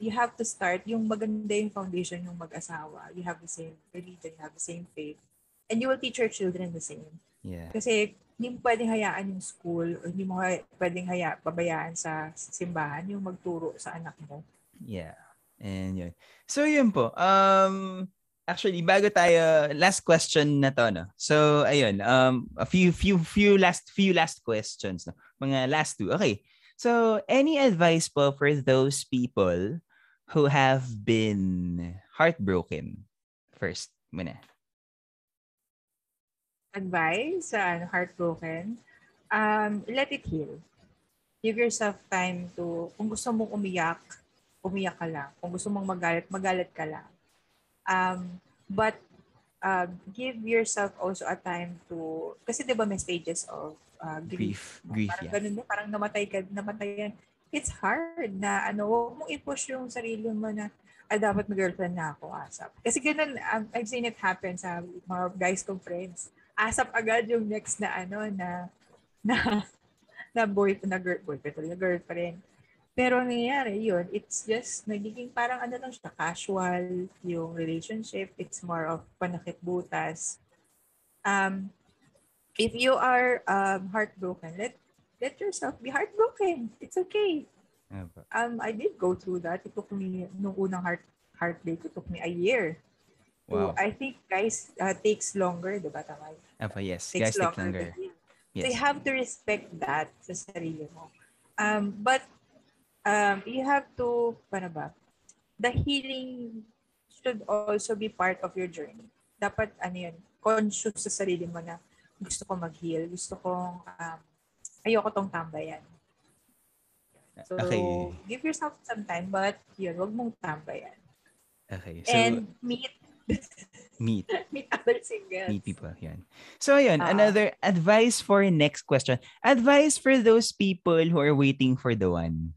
you have to start yung maganda yung foundation yung mag-asawa. You have the same religion, you have the same faith. And you will teach your children the same. Yeah. Kasi hindi mo pwedeng hayaan yung school o hindi mo pwedeng haya, pabayaan sa simbahan yung magturo sa anak mo. Yeah. And yun. So yun po. Um actually bago tayo last question na to no. So ayun, um a few few few last few last questions no. Mga last two. Okay. So any advice po for those people who have been heartbroken? First muna. Advice sa ano, heartbroken, um, let it heal. Give yourself time to, kung gusto mong umiyak, umiyak ka lang. Kung gusto mong magalit, magalit ka lang. Um, but uh, give yourself also a time to, kasi di ba may stages of uh, grief. Grief. Grief, parang yeah. ganun din, parang namatay ka, namatay yan. It's hard na ano, huwag mong i-push yung sarili mo na, ah, dapat may girlfriend na ako, asap. Kasi ganun, um, I've seen it happen sa mga guys kong friends. Asap agad yung next na ano, na, na, na boy, na girl, boyfriend, na girlfriend. Pero ang nangyayari, yun, it's just, nagiging parang ano lang siya, casual, yung relationship, it's more of panakit butas. Um, if you are um, heartbroken, let let yourself be heartbroken. It's okay. Um, I did go through that. It took me, nung unang heart, heartbreak, it took me a year. So, Wow. I think, guys, uh, takes longer, di ba? Tama? Apo, yes. Takes Guys, take longer. longer. to heal. So, Yes. you have to respect that sa sarili mo. Um, but, um, you have to, paano ba? The healing should also be part of your journey. Dapat, ano yun, conscious sa sarili mo na gusto ko mag-heal, gusto kong, um, ayoko tong tambayan. So, Okay. give yourself some time, but yun, wag mong tambayan. Okay. So, And meet, meet. meet other singles. meet people. Yan. So, yun. Ah. another advice for next question. Advice for those people who are waiting for the one.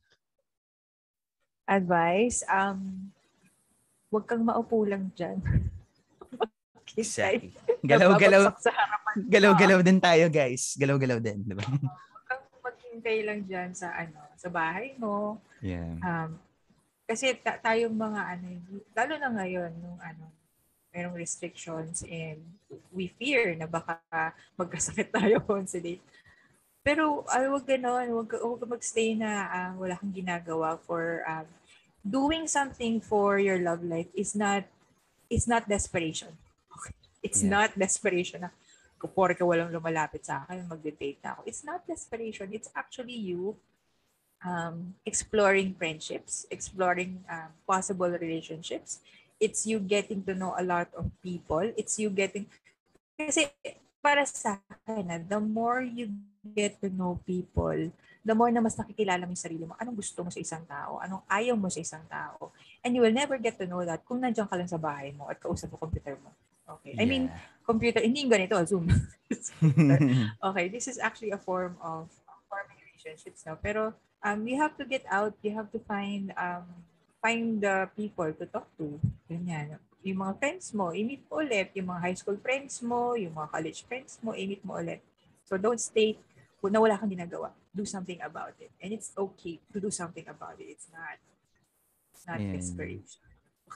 Advice, um, wag kang maupo lang dyan. Exactly. Galaw-galaw. Galaw-galaw din tayo, guys. Galaw-galaw din. Di ba? Huwag kang maghintay lang dyan sa ano, sa bahay mo. Yeah. Um, kasi ta- tayong mga ano, lalo na ngayon nung ano, merong restrictions and we fear na baka magkasakit tayo on sa date. Pero ay wag ganoon, wag wag magstay na ah, wala kang ginagawa for um, doing something for your love life is not is not desperation. Okay. It's Yeah. not desperation na kapore ka walang lumalapit sa akin, magde-date na ako. It's not desperation. It's actually you um, exploring friendships, exploring um, possible relationships. It's you getting to know a lot of people. It's you getting... Kasi para sa akin, ah, the more you get to know people, the more na mas nakikilala mo yung sarili mo, anong gusto mo sa isang tao, anong ayaw mo sa isang tao. And you will never get to know that kung nandiyan ka lang sa bahay mo at kausap mo computer mo. Okay. I mean, computer, hindi yung ganito, Zoom. okay, this is actually a form of forming relationships now. Pero um, you have to get out, you have to find um, find the people to talk to. Ganyan. Yung mga friends mo, i-meet mo ulit. Yung mga high school friends mo, yung mga college friends mo, i-meet mo ulit. So don't stay kung na wala kang ginagawa. Do something about it. And it's okay to do something about it. It's not it's not Ayan. desperation.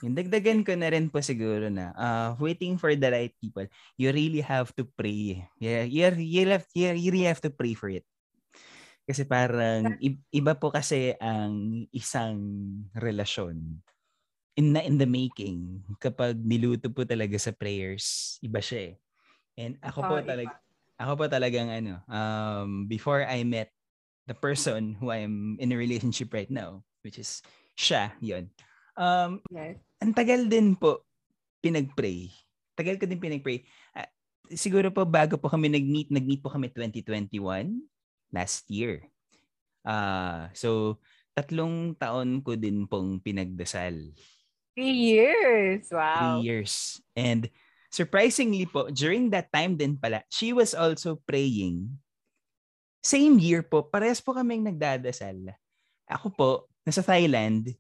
Yung dagdagan ko na rin po siguro na uh, waiting for the right people, you really have to pray. Yeah, you, you, have, you, you really have to pray for it. Kasi parang iba po kasi ang isang relasyon in, na in the making kapag niluto po talaga sa prayers, iba siya eh. And ako po talaga ako po talagang ano, um, before I met the person who I'm in a relationship right now, which is siya, yon. Um, Yes. ang tagal din po pinag-pray. Tagal ko din pinag-pray. Ah, siguro po bago po kami nag-meet, nag-meet po kami 2021 last year. Ah, so tatlong taon ko din pong pinagdasal. Three years. Wow. Three years. And surprisingly po, during that time din pala, she was also praying. Same year po, parehas po kaming nagdadasal. Ako po, nasa Thailand,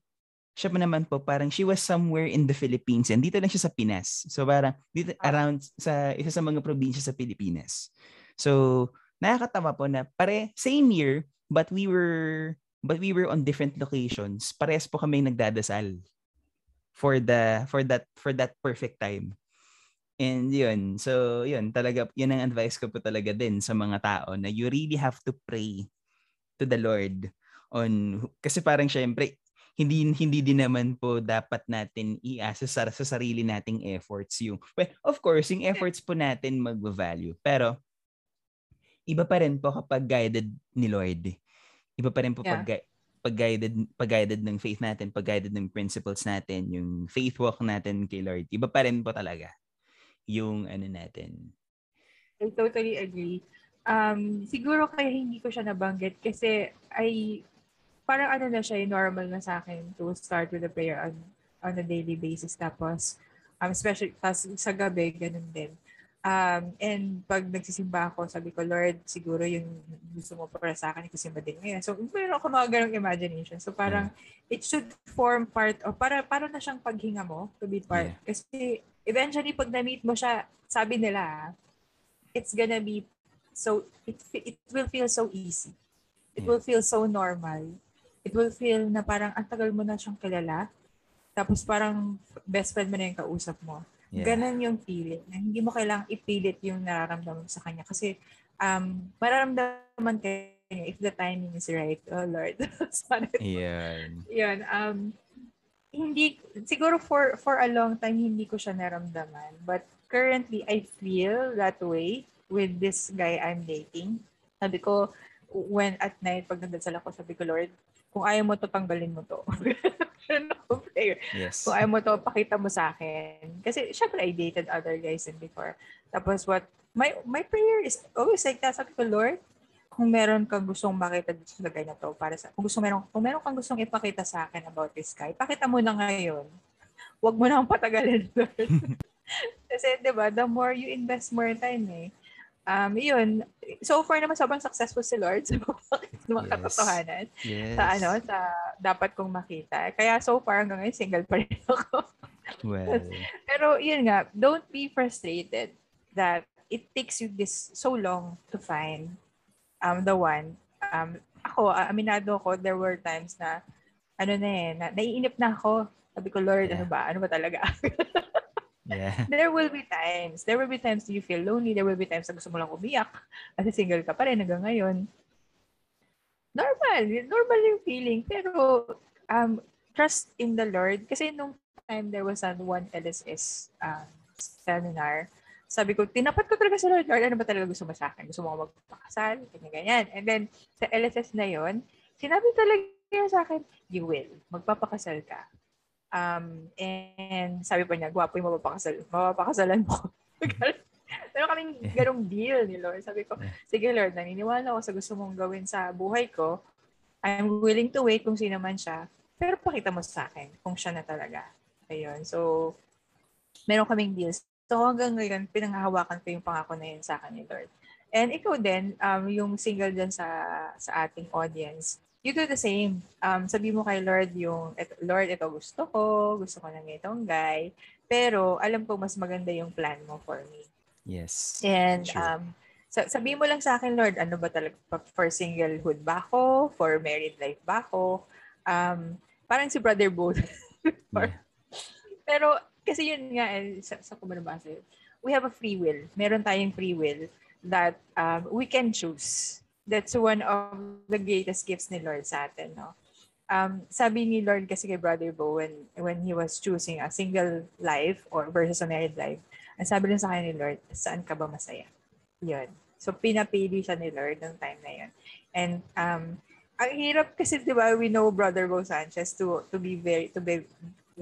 siya pa naman po, parang she was somewhere in the Philippines and dito lang siya sa Pinas. So parang dito Ah. around sa isa sa mga probinsya sa Pilipinas. So nakakatawa po na pare same year but we were but we were on different locations. Parehas po kaming nagdadasal for the for that for that perfect time. And yun, so yun, talaga, yun ang advice ko po talaga din sa mga tao na you really have to pray to the Lord on, kasi parang syempre, hindi hindi din naman po dapat natin iasa sa, sa sarili nating efforts yung well, of course yung efforts po natin magva-value pero iba pa rin po kapag guided ni Lord iba pa rin po Yeah. pag gui- pag guided pag guided ng faith natin pag guided ng principles natin yung faith walk natin kay Lord iba pa rin po talaga yung ano natin I totally agree. Um, siguro kaya hindi ko siya nabanggit kasi ay parang ano na siya, normal na sa akin to start with a prayer on, on a daily basis. Tapos, um, especially tas, sa gabi, ganun din. Um, and pag nagsisimba ako, sabi ko, Lord, siguro yung gusto mo para sa akin, ikusimba din ngayon. So, meron ako mga ganong imagination. So, parang it should form part of, para, para na siyang paghinga mo to be part. Kasi eventually, pag na-meet mo siya, sabi nila, it's gonna be so it it will feel so easy. It Yeah. will feel so normal. It will feel na parang ang tagal mo na siyang kilala. Tapos parang best friend mo na yung kausap mo. Yeah. Ganon yung feeling. Na hindi mo kailangang ipilit yung nararamdaman sa kanya. Kasi um, mararamdaman kayo if the timing is right. Oh Lord. Sana Ayan. yun, um, hindi, siguro for, for a long time, hindi ko siya naramdaman. But currently, I feel that way with this guy I'm dating. Sabi ko, when at night, pag nagdasal ako, sabi ko, Lord, kung ayaw mo to, tanggalin mo to. Ako prayer. Yes. Kung ayaw mo to, pakita mo sa akin. Kasi, syempre, I dated other guys in before. Tapos what, my, my prayer is always like that. Sabi ko, Lord, kung meron kang gustong makita dito sa guy na to, para sa, kung gusto meron, kung meron kang gustong ipakita sa akin about this guy, pakita mo na ngayon. Huwag mo nang patagalin, Lord. Kasi, di ba, the more you invest more time eh. Um, yun. So far naman, sobrang successful si Lord sa mga Yes. katotohanan Yes. sa ano, sa dapat kong makita. Kaya so far hanggang ngayon single pa rin ako. Well, Pero yun nga, don't be frustrated that it takes you this so long to find um the one. Um ako, aminado ako, there were times na ano na eh, na, naiinip na ako. Sabi ko, Lord, ano Yeah. ba? Ano ba talaga? yeah. there will be times. There will be times you feel lonely. There will be times na gusto mo lang umiyak. Kasi single ka pa rin hanggang ngayon. Normal. Normal yung feeling. Pero um, trust in the Lord. Kasi nung time there was a one LSS um, seminar, sabi ko, tinapat ko talaga sa Lord, Lord, ano ba talaga gusto mo sa akin? Gusto mo magpakasal? Ganyan, ganyan. And then, sa LSS na yon sinabi talaga sa akin, you will. Magpapakasal ka. Um, and sabi pa niya, gwapo yung mapapakasal. Mapapakasalan mo. Pero kaming ganong deal ni Lord. Sabi ko, sige Lord, naniniwala ako sa gusto mong gawin sa buhay ko. I'm willing to wait kung sino man siya. Pero pakita mo sa akin kung siya na talaga. Ayun. So, meron kaming deals So hanggang ngayon, pinanghahawakan ko yung pangako na yun sa akin ni Lord. And ikaw din, um, yung single dyan sa, sa ating audience, you do the same. Um, sabi mo kay Lord yung, Lord, ito gusto ko, gusto ko ng itong guy, pero alam ko mas maganda yung plan mo for me. Yes. And um, sabi mo lang sa akin, Lord, ano ba talaga, for singlehood ba ako? For married life ba ako? Um, parang si Brother Bo. yeah. Pero kasi yun nga, eh, sa, sa kumalabasa we have a free will. Meron tayong free will that um, we can choose. That's one of the greatest gifts ni Lord sa atin. No? Um, sabi ni Lord kasi kay Brother Bo when, when he was choosing a single life or versus a married life, ang sabi din sa kanya ni Lord, saan ka ba masaya? Yun. So, pinapili siya ni Lord ng time na yun. And um, ang hirap kasi, di ba, we know Brother Bo Sanchez to to be very to be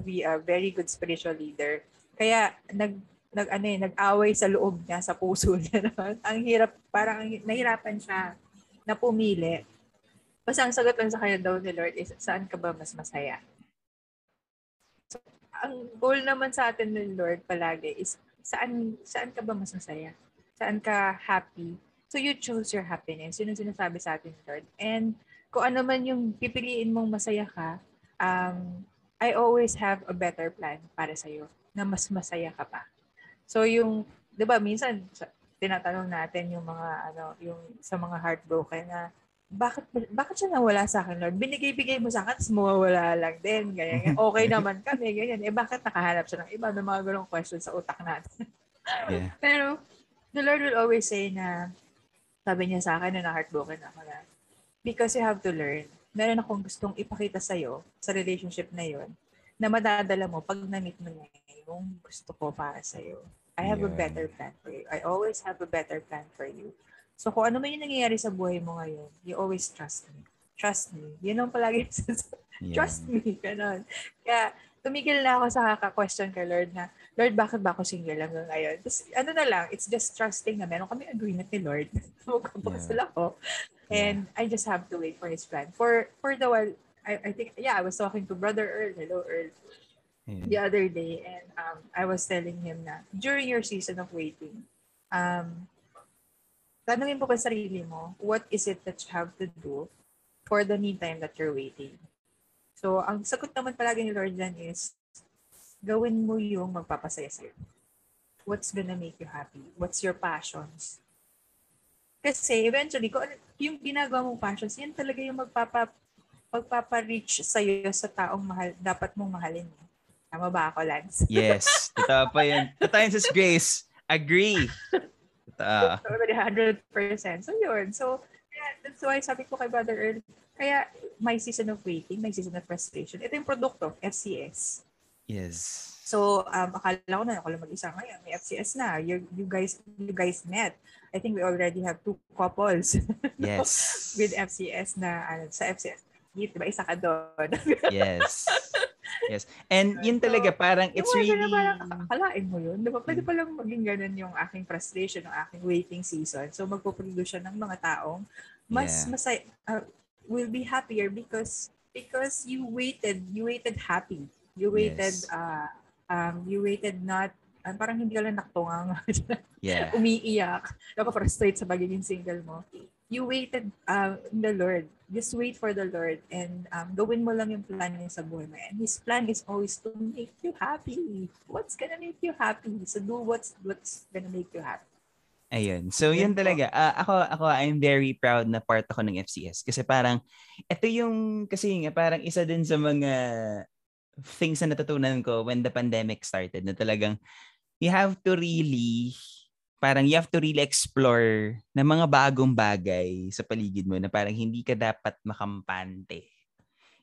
be a very good spiritual leader. Kaya nag nag ano eh, nag-away sa loob niya sa puso niya. ang hirap, parang nahirapan siya na pumili. Basta ang sagot lang sa kanya daw ni Lord is, saan ka ba mas masaya? So, ang goal naman sa atin ni Lord palagi is, saan saan ka ba mas masaya? Saan ka happy? So you choose your happiness. Yun ang sinasabi sa atin Lord. And kung ano man yung pipiliin mong masaya ka, um, I always have a better plan para sa iyo na mas masaya ka pa. So yung, 'di ba, minsan tinatanong natin yung mga ano, yung sa mga heartbroken na bakit bakit siya nawala sa akin, Lord? Binigay-bigay mo sa akin, tapos mawawala lang din. Ganyan. Okay naman kami, ganyan. Eh, bakit nakahanap siya ng iba? May mga ganong questions sa utak natin. yeah. Pero, the Lord will always say na, sabi niya sa akin na na-heartbroken ako na, because you have to learn meron akong gustong ipakita sa iyo sa relationship na yon na madadala mo pag na-meet mo na yung gusto ko para sa iyo. I have yeah. a better plan for you. I always have a better plan for you. So kung ano man yung nangyayari sa buhay mo ngayon, you always trust me. Trust me. Yun ang palagi yeah. trust me. Ganon. Kaya tumigil na ako sa kaka-question kay Lord na, Lord, bakit ba ako single hanggang ngayon? Tapos, ano na lang, it's just trusting na meron kami agreement ni Lord. Magkapasal yeah. ako. And I just have to wait for his plan. For for the while, I, I think, yeah, I was talking to Brother Earl, hello Earl, yeah. the other day, and um, I was telling him na, during your season of waiting, um, tanungin mo ka sarili mo, what is it that you have to do for the meantime that you're waiting? So, ang sagot naman palagi ni Lord dyan is, gawin mo yung magpapasaya sa'yo. What's gonna make you happy? What's your passions? Kasi eventually, kung ano, yung ginagawa mong passions, yan talaga yung magpapa, magpapa-reach sa'yo sa taong mahal, dapat mong mahalin. Tama ba ako, Lance? yes. Totoo pa yun. Totoo Sis Grace. Agree. Totally 100%. So, yun. So, yeah, that's why sabi ko kay Brother Earl, kaya my season of waiting, my season of frustration, ito yung produkto, FCS. Yes. So, um, akala ko na ako lang mag-isa ngayon. May FCS na. You, you guys you guys met. I think we already have two couples. Yes. with FCS na, ano, sa FCS. Diba? Isa ka doon. yes. Yes. And yun talaga, parang it's really... Na parang, akalain mo yun. Diba? Pwede pa lang maging ganun yung aking frustration, yung aking waiting season. So, magpo-produce siya ng mga taong mas yeah. masay, uh, will be happier because because you waited, you waited happy. You waited yes. uh, um, you waited not, um, parang hindi ka lang naktungang, yeah. umiiyak, frustrate sa pagiging single mo. You waited uh, in the Lord. Just wait for the Lord and um, gawin mo lang yung plan niya sa buhay mo. And His plan is always to make you happy. What's gonna make you happy? So do what's what's gonna make you happy. Ayun. So, yun talaga. Uh, ako, ako, I'm very proud na part ako ng FCS. Kasi parang, ito yung, kasi nga, parang isa din sa mga things na natutunan ko when the pandemic started na talagang you have to really parang you have to really explore na mga bagong bagay sa paligid mo na parang hindi ka dapat makampante.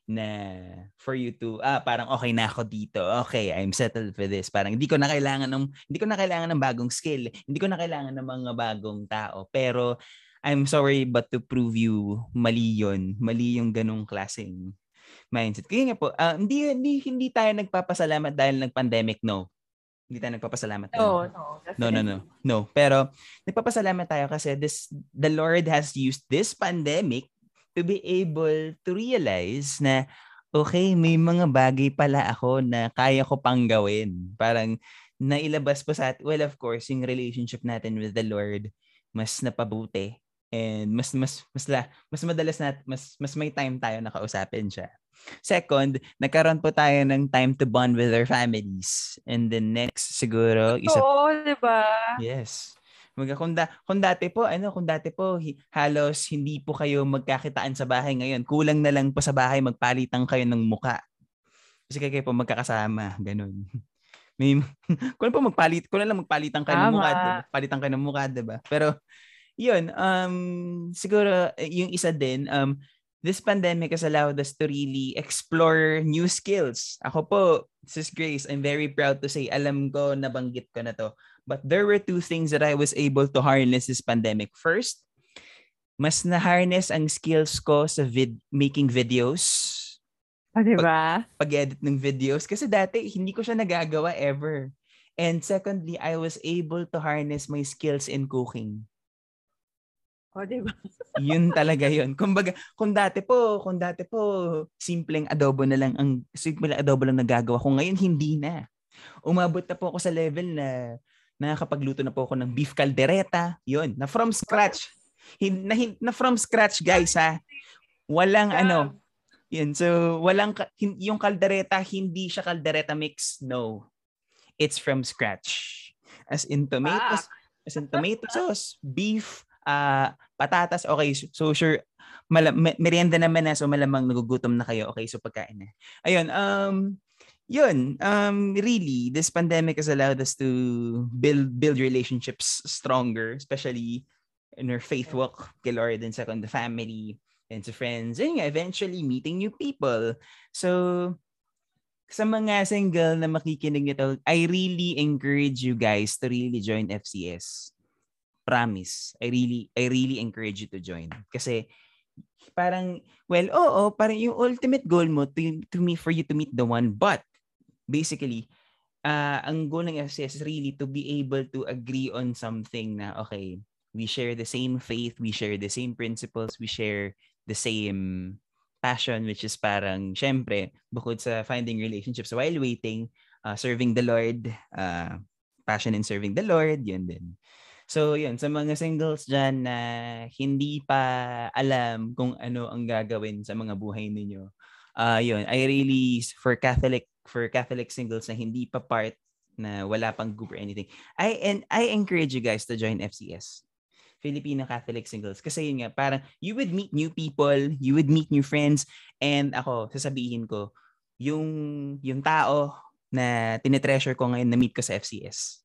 na for you to ah parang okay na ako dito. Okay, I'm settled for this. Parang hindi ko na kailangan ng hindi ko na kailangan ng bagong skill. Hindi ko na kailangan ng mga bagong tao. Pero I'm sorry but to prove you mali 'yon. Mali yung ganung klaseng mindset. Kaya nga po, uh, hindi, hindi, hindi tayo nagpapasalamat dahil nag-pandemic, no. Hindi tayo nagpapasalamat. No, no, no, no, no, no. Pero nagpapasalamat tayo kasi this, the Lord has used this pandemic to be able to realize na okay, may mga bagay pala ako na kaya ko pang gawin. Parang nailabas po sa well of course yung relationship natin with the Lord mas napabuti and mas mas mas la, mas madalas na mas mas may time tayo na kausapin siya. Second, nagkaroon po tayo ng time to bond with our families. And then next siguro isa Oo, 'di ba? Yes. Mga kung, da, kung dati po, ano, kung dati po, halos hindi po kayo magkakitaan sa bahay ngayon. Kulang na lang po sa bahay, magpalitan kayo ng muka. Kasi kayo po magkakasama, ganun. May, kung po magpalit, kung lang magpalitan kayo Tama. ng mukha, diba? palitan kayo ng mukha, diba? Pero, yun, um, siguro, eh, yung isa din, um, this pandemic has allowed us to really explore new skills. Ako po, Sis Grace, I'm very proud to say, alam ko, nabanggit ko na to. But there were two things that I was able to harness this pandemic. First, mas na-harness ang skills ko sa vid- making videos. Ah, di ba? Pag- pag-edit ng videos. Kasi dati, hindi ko siya nagagawa ever. And secondly, I was able to harness my skills in cooking. O, oh, di ba? yun talaga yun. Kumbaga, kung dati po, kung dati po, simpleng adobo na lang, ang simpleng adobo lang nagagawa ko. Ngayon, hindi na. Umabot na po ako sa level na nakakapagluto na po ako ng beef caldereta. Yun, na from scratch. Hin, na, hin, na from scratch, guys, ha? Walang yeah. ano. Yun, so walang, hin, yung caldereta, hindi siya caldereta mix. No. It's from scratch. As in tomatoes, ah. as in tomato sauce, beef, uh, patatas, okay, so sure, mala- merienda naman na, so malamang nagugutom na kayo. Okay, so pagkain na. Ayun, um, yun, um, really, this pandemic has allowed us to build build relationships stronger, especially in our faith walk kay Lord and second the family and to friends and eventually meeting new people. So, sa mga single na makikinig nito, I really encourage you guys to really join FCS. Promise. I really I really encourage you to join kasi parang well, oo, parang yung ultimate goal mo to, to me for you to meet the one but basically, uh, ang goal ng FCS is really to be able to agree on something na, okay, we share the same faith, we share the same principles, we share the same passion, which is parang, syempre, bukod sa finding relationships while waiting, uh, serving the Lord, uh, passion in serving the Lord, yun din. So, yun, sa mga singles dyan na hindi pa alam kung ano ang gagawin sa mga buhay ninyo, uh, yun, I really, for Catholic for Catholic singles na hindi pa part na wala pang group or anything, I and I encourage you guys to join FCS. Filipino Catholic Singles. Kasi yun nga, parang you would meet new people, you would meet new friends, and ako, sasabihin ko, yung, yung tao na tinetreasure ko ngayon, na-meet ko sa FCS.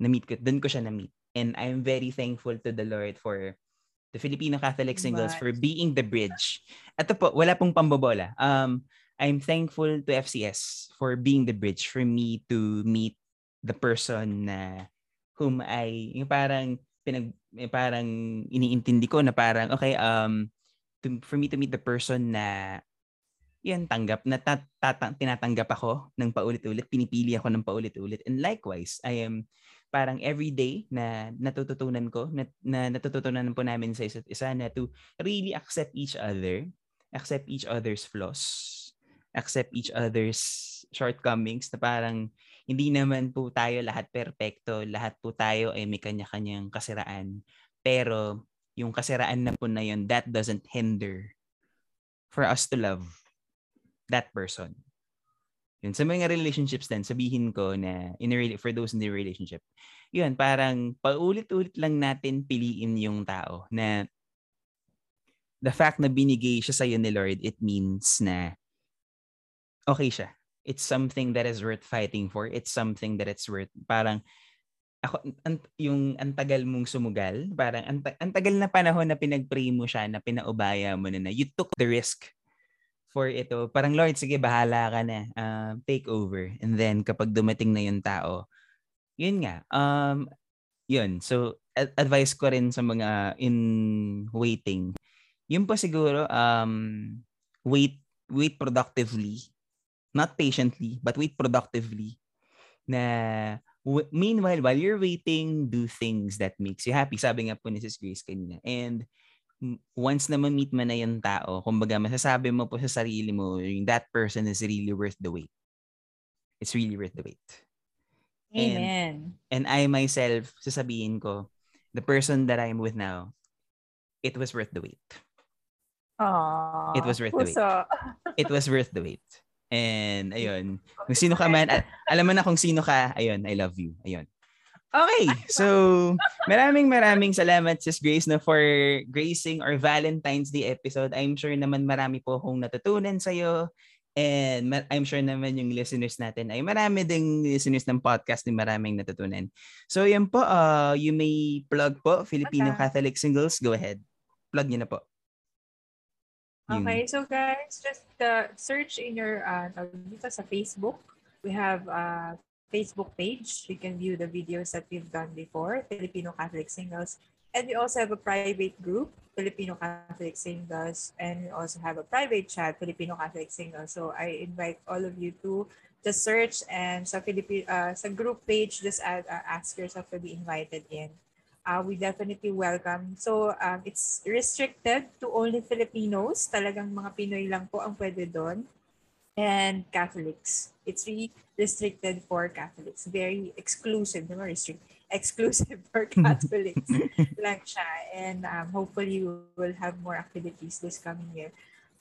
Na-meet ko, doon ko siya na-meet. And I'm very thankful to the Lord for the Filipino Catholic Singles But... for being the bridge. Ito po, wala pong pambobola. Um, I'm thankful to FCS for being the bridge for me to meet the person na whom I yung parang pinag parang iniintindi ko na parang okay um to, for me to meet the person na yan tanggap na tat, tat, tinatanggap ako ng paulit-ulit pinipili ako ng paulit-ulit and likewise I am parang everyday na natututunan ko na, na natututunan po namin sa isa't isa na to really accept each other accept each other's flaws accept each other's shortcomings na parang hindi naman po tayo lahat perpekto, lahat po tayo ay may kanya-kanyang kasiraan. Pero yung kasiraan na po na yun, that doesn't hinder for us to love that person. Yun, sa mga relationships din, sabihin ko na in a, for those in the relationship, yun, parang paulit-ulit lang natin piliin yung tao na the fact na binigay siya sa'yo ni Lord, it means na okay siya. It's something that is worth fighting for. It's something that it's worth parang ako an, yung antagal mong sumugal, parang ang, ang tagal na panahon na pinagpray mo siya, na pinaubaya mo na na you took the risk for ito. Parang, Lord, sige, bahala ka na. Uh, take over. And then, kapag dumating na yung tao, yun nga. Um, yun. So, ad- advice ko rin sa mga in waiting. Yun po siguro, um, wait, wait productively. Not patiently, but wait productively. Na, w- meanwhile, while you're waiting, do things that makes you happy. Sabi nga po ni Sis Grace kanina. And, once na ma-meet mo na yung tao, kumbaga masasabi mo po sa sarili mo, yung that person is really worth the wait. It's really worth the wait. Amen. And, and I myself, sasabihin ko, the person that I'm with now, it was worth the wait. Aww, it was worth the wait. it was worth the wait. And ayun, kung sino ka man, alam mo na kung sino ka, ayun, I love you. Ayun. Okay, so maraming maraming salamat Sis Grace na for gracing our Valentine's Day episode. I'm sure naman marami po akong natutunan sa iyo and I'm sure naman yung listeners natin ay marami ding listeners ng podcast din maraming natutunan. So yan po, uh, you may plug po Filipino okay. Catholic Singles. Go ahead. Plug niyo na po. Okay, so guys, just uh, search in your uh, dito sa Facebook. We have uh, Facebook page. You can view the videos that we've done before, Filipino Catholic Singles. And we also have a private group, Filipino Catholic Singles. And we also have a private chat, Filipino Catholic Singles. So I invite all of you to just search and sa, Filipino, uh, sa group page, just add, uh, ask yourself to be invited in. Uh, we definitely welcome. So um, it's restricted to only Filipinos. Talagang mga Pinoy lang po ang pwede doon. And Catholics. It's really restricted for Catholics. Very exclusive, naman restrict, exclusive for Catholics lang siya. And um, hopefully we will have more activities this coming year.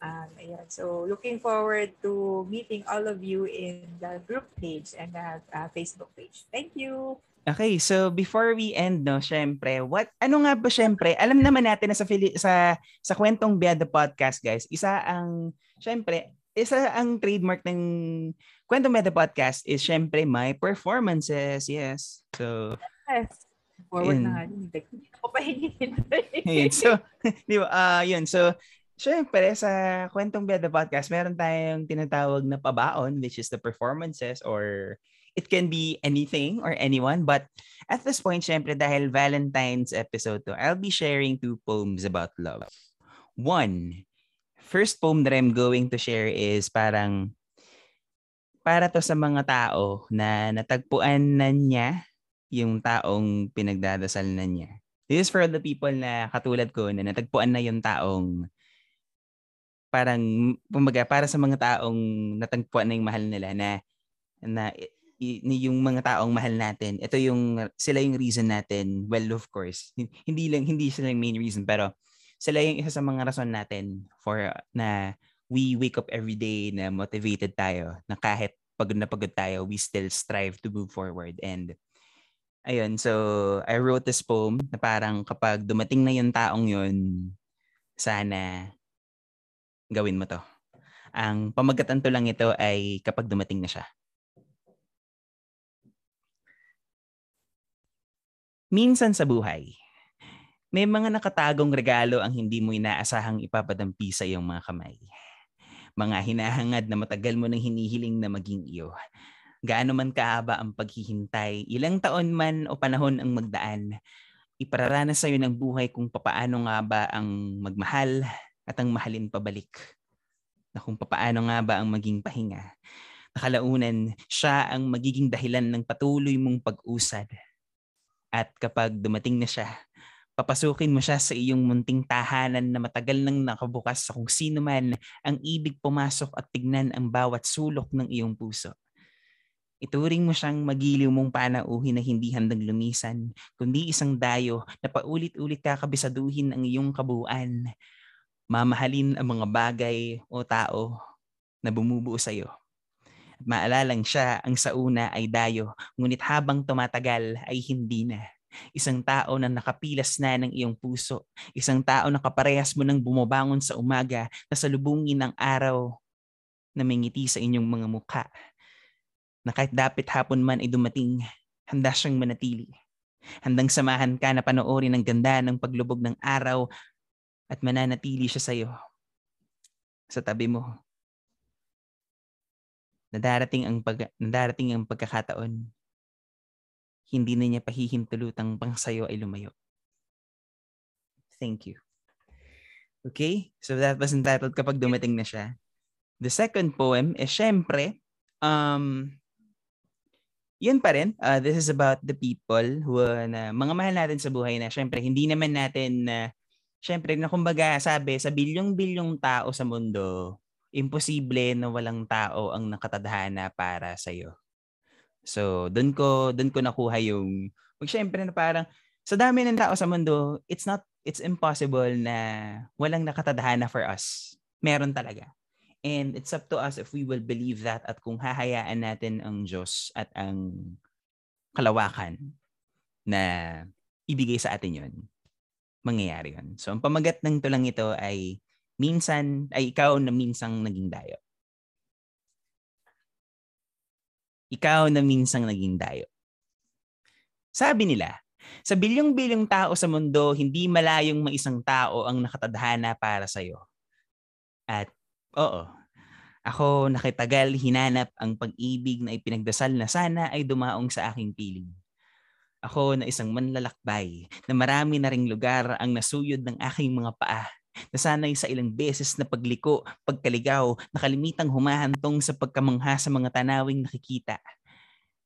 Um, ayan. So looking forward to meeting all of you in the group page and the uh, Facebook page. Thank you. Okay, so before we end, no, syempre, what, ano nga ba syempre, alam naman natin na sa, sa, sa kwentong Biada Podcast, guys, isa ang, syempre, isa ang trademark ng Kwento Meta Podcast is syempre my performances. Yes. So, yes. Forward yun. na nga. Hindi ko pa hinihintay. so, di ba, uh, yun. So, syempre, sa Kwentong Beda Podcast, meron tayong tinatawag na pabaon, which is the performances or it can be anything or anyone. But at this point, syempre, dahil Valentine's episode to, I'll be sharing two poems about love. One, first poem that I'm going to share is parang para to sa mga tao na natagpuan na niya yung taong pinagdadasal na niya. This is for the people na katulad ko na natagpuan na yung taong parang pumaga para sa mga taong natagpuan na yung mahal nila na na ni yung mga taong mahal natin. Ito yung sila yung reason natin. Well, of course, hindi lang hindi sila yung main reason pero sila yung isa sa mga rason natin for uh, na we wake up every day na motivated tayo na kahit pagod na pagod tayo, we still strive to move forward. And ayun, so I wrote this poem na parang kapag dumating na yung taong yun, sana gawin mo to. Ang pamagatan to lang ito ay kapag dumating na siya. Minsan sa buhay, may mga nakatagong regalo ang hindi mo inaasahang ipapadampi sa iyong mga kamay. Mga hinahangad na matagal mo nang hinihiling na maging iyo. Gaano man kaaba ang paghihintay, ilang taon man o panahon ang magdaan, ipararanas sa iyo ng buhay kung papaano nga ba ang magmahal at ang mahalin pabalik. Na kung papaano nga ba ang maging pahinga. Nakalaunan, siya ang magiging dahilan ng patuloy mong pag-usad. At kapag dumating na siya, papasukin mo siya sa iyong munting tahanan na matagal nang nakabukas sa kung sino man ang ibig pumasok at tignan ang bawat sulok ng iyong puso. Ituring mo siyang magiliw mong panauhin na hindi handang lumisan, kundi isang dayo na paulit-ulit kakabisaduhin ang iyong kabuuan. Mamahalin ang mga bagay o tao na bumubuo sa iyo. At maalalang siya ang sa una ay dayo, ngunit habang tumatagal ay hindi na Isang tao na nakapilas na ng iyong puso. Isang tao na kaparehas mo nang bumabangon sa umaga na salubungin ng araw na may ngiti sa inyong mga mukha. Na kahit dapit hapon man ay dumating, handa siyang manatili. Handang samahan ka na panoorin ang ganda ng paglubog ng araw at mananatili siya sa iyo. Sa tabi mo, na darating ang, pag, na darating ang pagkakataon, hindi na niya pahihintulutang pang sayo ay lumayo. Thank you. Okay? So that was entitled kapag dumating na siya. The second poem is syempre, um, yun pa rin. Uh, this is about the people who, uh, na mga mahal natin sa buhay na syempre, hindi naman natin na uh, syempre, na kumbaga sabi, sa bilyong-bilyong tao sa mundo, imposible na walang tao ang nakatadhana para sa iyo. So, doon ko doon ko nakuha yung mag syempre na parang sa dami ng tao sa mundo, it's not it's impossible na walang nakatadhana for us. Meron talaga. And it's up to us if we will believe that at kung hahayaan natin ang Diyos at ang kalawakan na ibigay sa atin yon mangyayari yun. So, ang pamagat ng tulang ito ay minsan, ay ikaw na minsang naging dayo. Ikaw na minsang naging dayo. Sabi nila, sa bilyong-bilyong tao sa mundo, hindi malayong maisang tao ang nakatadhana para sa iyo. At oo, ako nakitagal hinanap ang pag-ibig na ipinagdasal na sana ay dumaong sa aking piling. Ako na isang manlalakbay na marami na ring lugar ang nasuyod ng aking mga paa Nasanay sa ilang beses na pagliko, pagkaligaw, nakalimitang humahantong sa pagkamangha sa mga tanawing nakikita.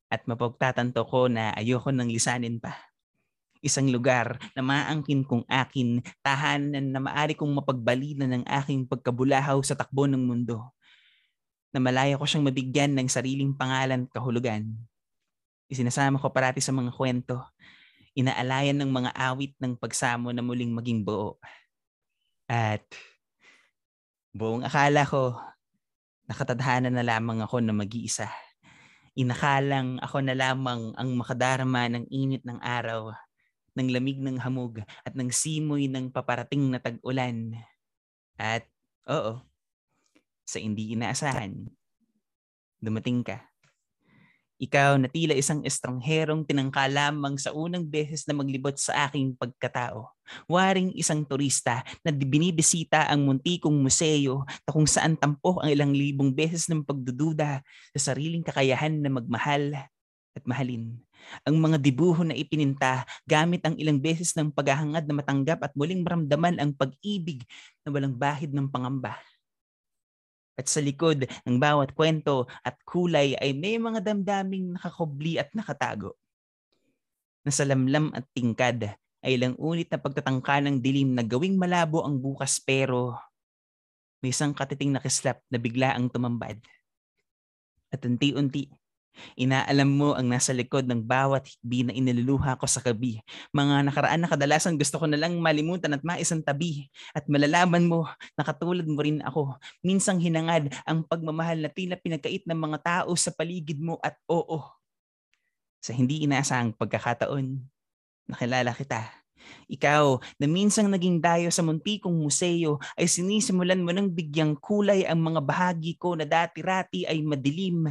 At mapagtatanto ko na ayoko nang lisanin pa. Isang lugar na maangkin kong akin, tahanan na maari kong mapagbalina ng aking pagkabulahaw sa takbo ng mundo. Na malaya ko siyang mabigyan ng sariling pangalan at kahulugan Isinasama ko parati sa mga kwento. Inaalayan ng mga awit ng pagsamo na muling maging buo. At buong akala ko, nakatadhana na lamang ako na mag-iisa. Inakalang ako na lamang ang makadarama ng init ng araw, ng lamig ng hamog at ng simoy ng paparating na tag-ulan. At oo, sa hindi inaasahan, dumating ka. Ikaw na tila isang estrangherong tinangka lamang sa unang beses na maglibot sa aking pagkatao. Waring isang turista na binibisita ang muntikong museo na kung saan tampo ang ilang libong beses ng pagdududa sa sariling kakayahan na magmahal at mahalin. Ang mga dibuho na ipininta gamit ang ilang beses ng paghahangad na matanggap at muling maramdaman ang pag-ibig na walang bahid ng pangamba. At sa likod ng bawat kwento at kulay ay may mga damdaming nakakubli at nakatago. Nasa lamlam at tingkad ay lang unit na pagtatangka ng dilim na gawing malabo ang bukas pero may isang katiting na kislap na bigla ang tumambad. At unti-unti Inaalam mo ang nasa likod ng bawat hikbi na iniluluha ko sa gabi. Mga nakaraan na kadalasan gusto ko na lang malimutan at maisang tabi. At malalaman mo na katulad mo rin ako. Minsang hinangad ang pagmamahal na tila pinagkait ng mga tao sa paligid mo at oo. Sa hindi inaasahang pagkakataon, nakilala kita. Ikaw na minsang naging dayo sa muntikong museo ay sinisimulan mo ng bigyang kulay ang mga bahagi ko na dati-rati ay madilim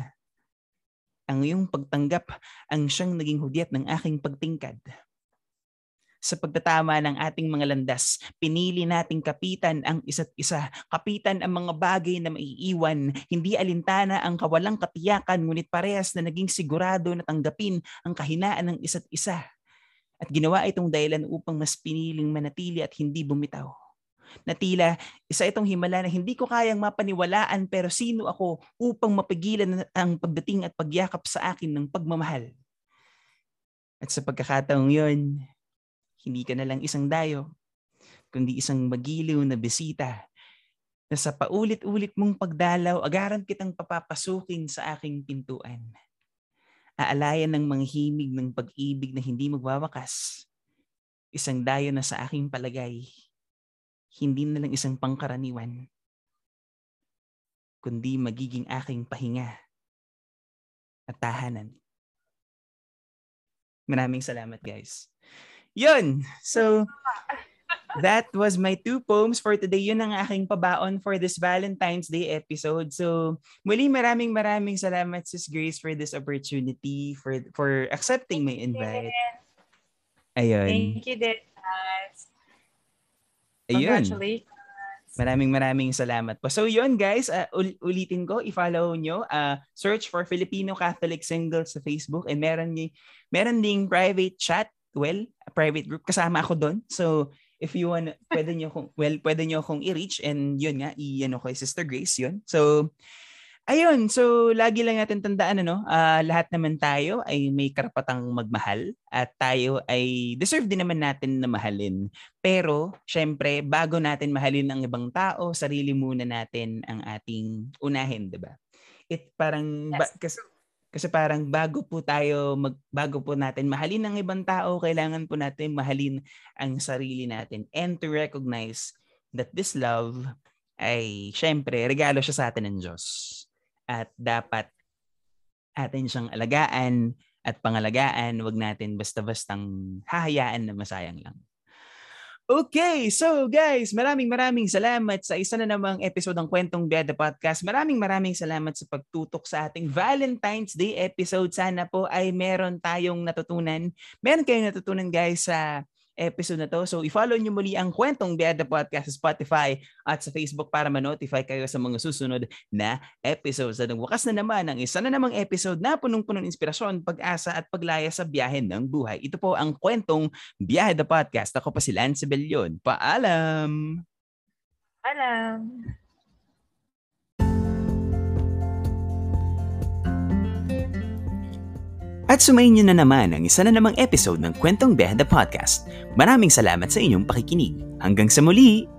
ang iyong pagtanggap ang siyang naging hudyat ng aking pagtingkad. Sa pagtatama ng ating mga landas, pinili nating kapitan ang isa't isa. Kapitan ang mga bagay na maiiwan, hindi alintana ang kawalang katiyakan, ngunit parehas na naging sigurado na tanggapin ang kahinaan ng isa't isa. At ginawa itong dahilan upang mas piniling manatili at hindi bumitaw na tila isa itong himala na hindi ko kayang mapaniwalaan pero sino ako upang mapigilan ang pagdating at pagyakap sa akin ng pagmamahal. At sa pagkakataong yon, hindi ka na lang isang dayo, kundi isang magiliw na bisita na sa paulit-ulit mong pagdalaw, agaran kitang papapasukin sa aking pintuan. Aalayan ng mga himig ng pag-ibig na hindi magwawakas. Isang dayo na sa aking palagay hindi na lang isang pangkaraniwan, kundi magiging aking pahinga at tahanan. Maraming salamat guys. Yun! So, that was my two poems for today. Yun ang aking pabaon for this Valentine's Day episode. So, muli maraming maraming salamat Sis Grace for this opportunity, for for accepting my invite. Ayun. Thank you, din. Ayun. Congratulations. Maraming maraming salamat po. So yun guys, uh, ul- ulitin ko, i-follow nyo, uh, search for Filipino Catholic Singles sa Facebook and meron, meron ding private chat, well, private group, kasama ako doon. So if you want, pwede nyo kung, well, pwede nyo akong i-reach and yun nga, i-ano ko, Sister Grace yun. So, Ayun, so lagi lang natin tandaan ano, uh, lahat naman tayo ay may karapatang magmahal at tayo ay deserve din naman natin na mahalin. Pero syempre, bago natin mahalin ang ibang tao, sarili muna natin ang ating unahin, 'di ba? It parang yes. ba, kasi kasi parang bago po tayo mag bago po natin mahalin ang ibang tao, kailangan po natin mahalin ang sarili natin and to recognize that this love ay syempre regalo siya sa atin ng Diyos at dapat atin siyang alagaan at pangalagaan. Huwag natin basta-bastang hahayaan na masayang lang. Okay, so guys, maraming maraming salamat sa isa na namang episode ng Kwentong Beda Podcast. Maraming maraming salamat sa pagtutok sa ating Valentine's Day episode. Sana po ay meron tayong natutunan. Meron kayong natutunan guys sa episode na to. So i-follow nyo muli ang Kwentong Biada Podcast sa Spotify at sa Facebook para ma-notify kayo sa mga susunod na episodes. At wakas na naman ang isa na namang episode na punong-punong inspirasyon, pag-asa at paglaya sa biyahe ng buhay. Ito po ang Kwentong Biada Podcast. Ako pa si Lance Bellion. Paalam! Paalam! At sumayin nyo na naman ang isa na namang episode ng Kwentong Behda Podcast. Maraming salamat sa inyong pakikinig. Hanggang sa muli!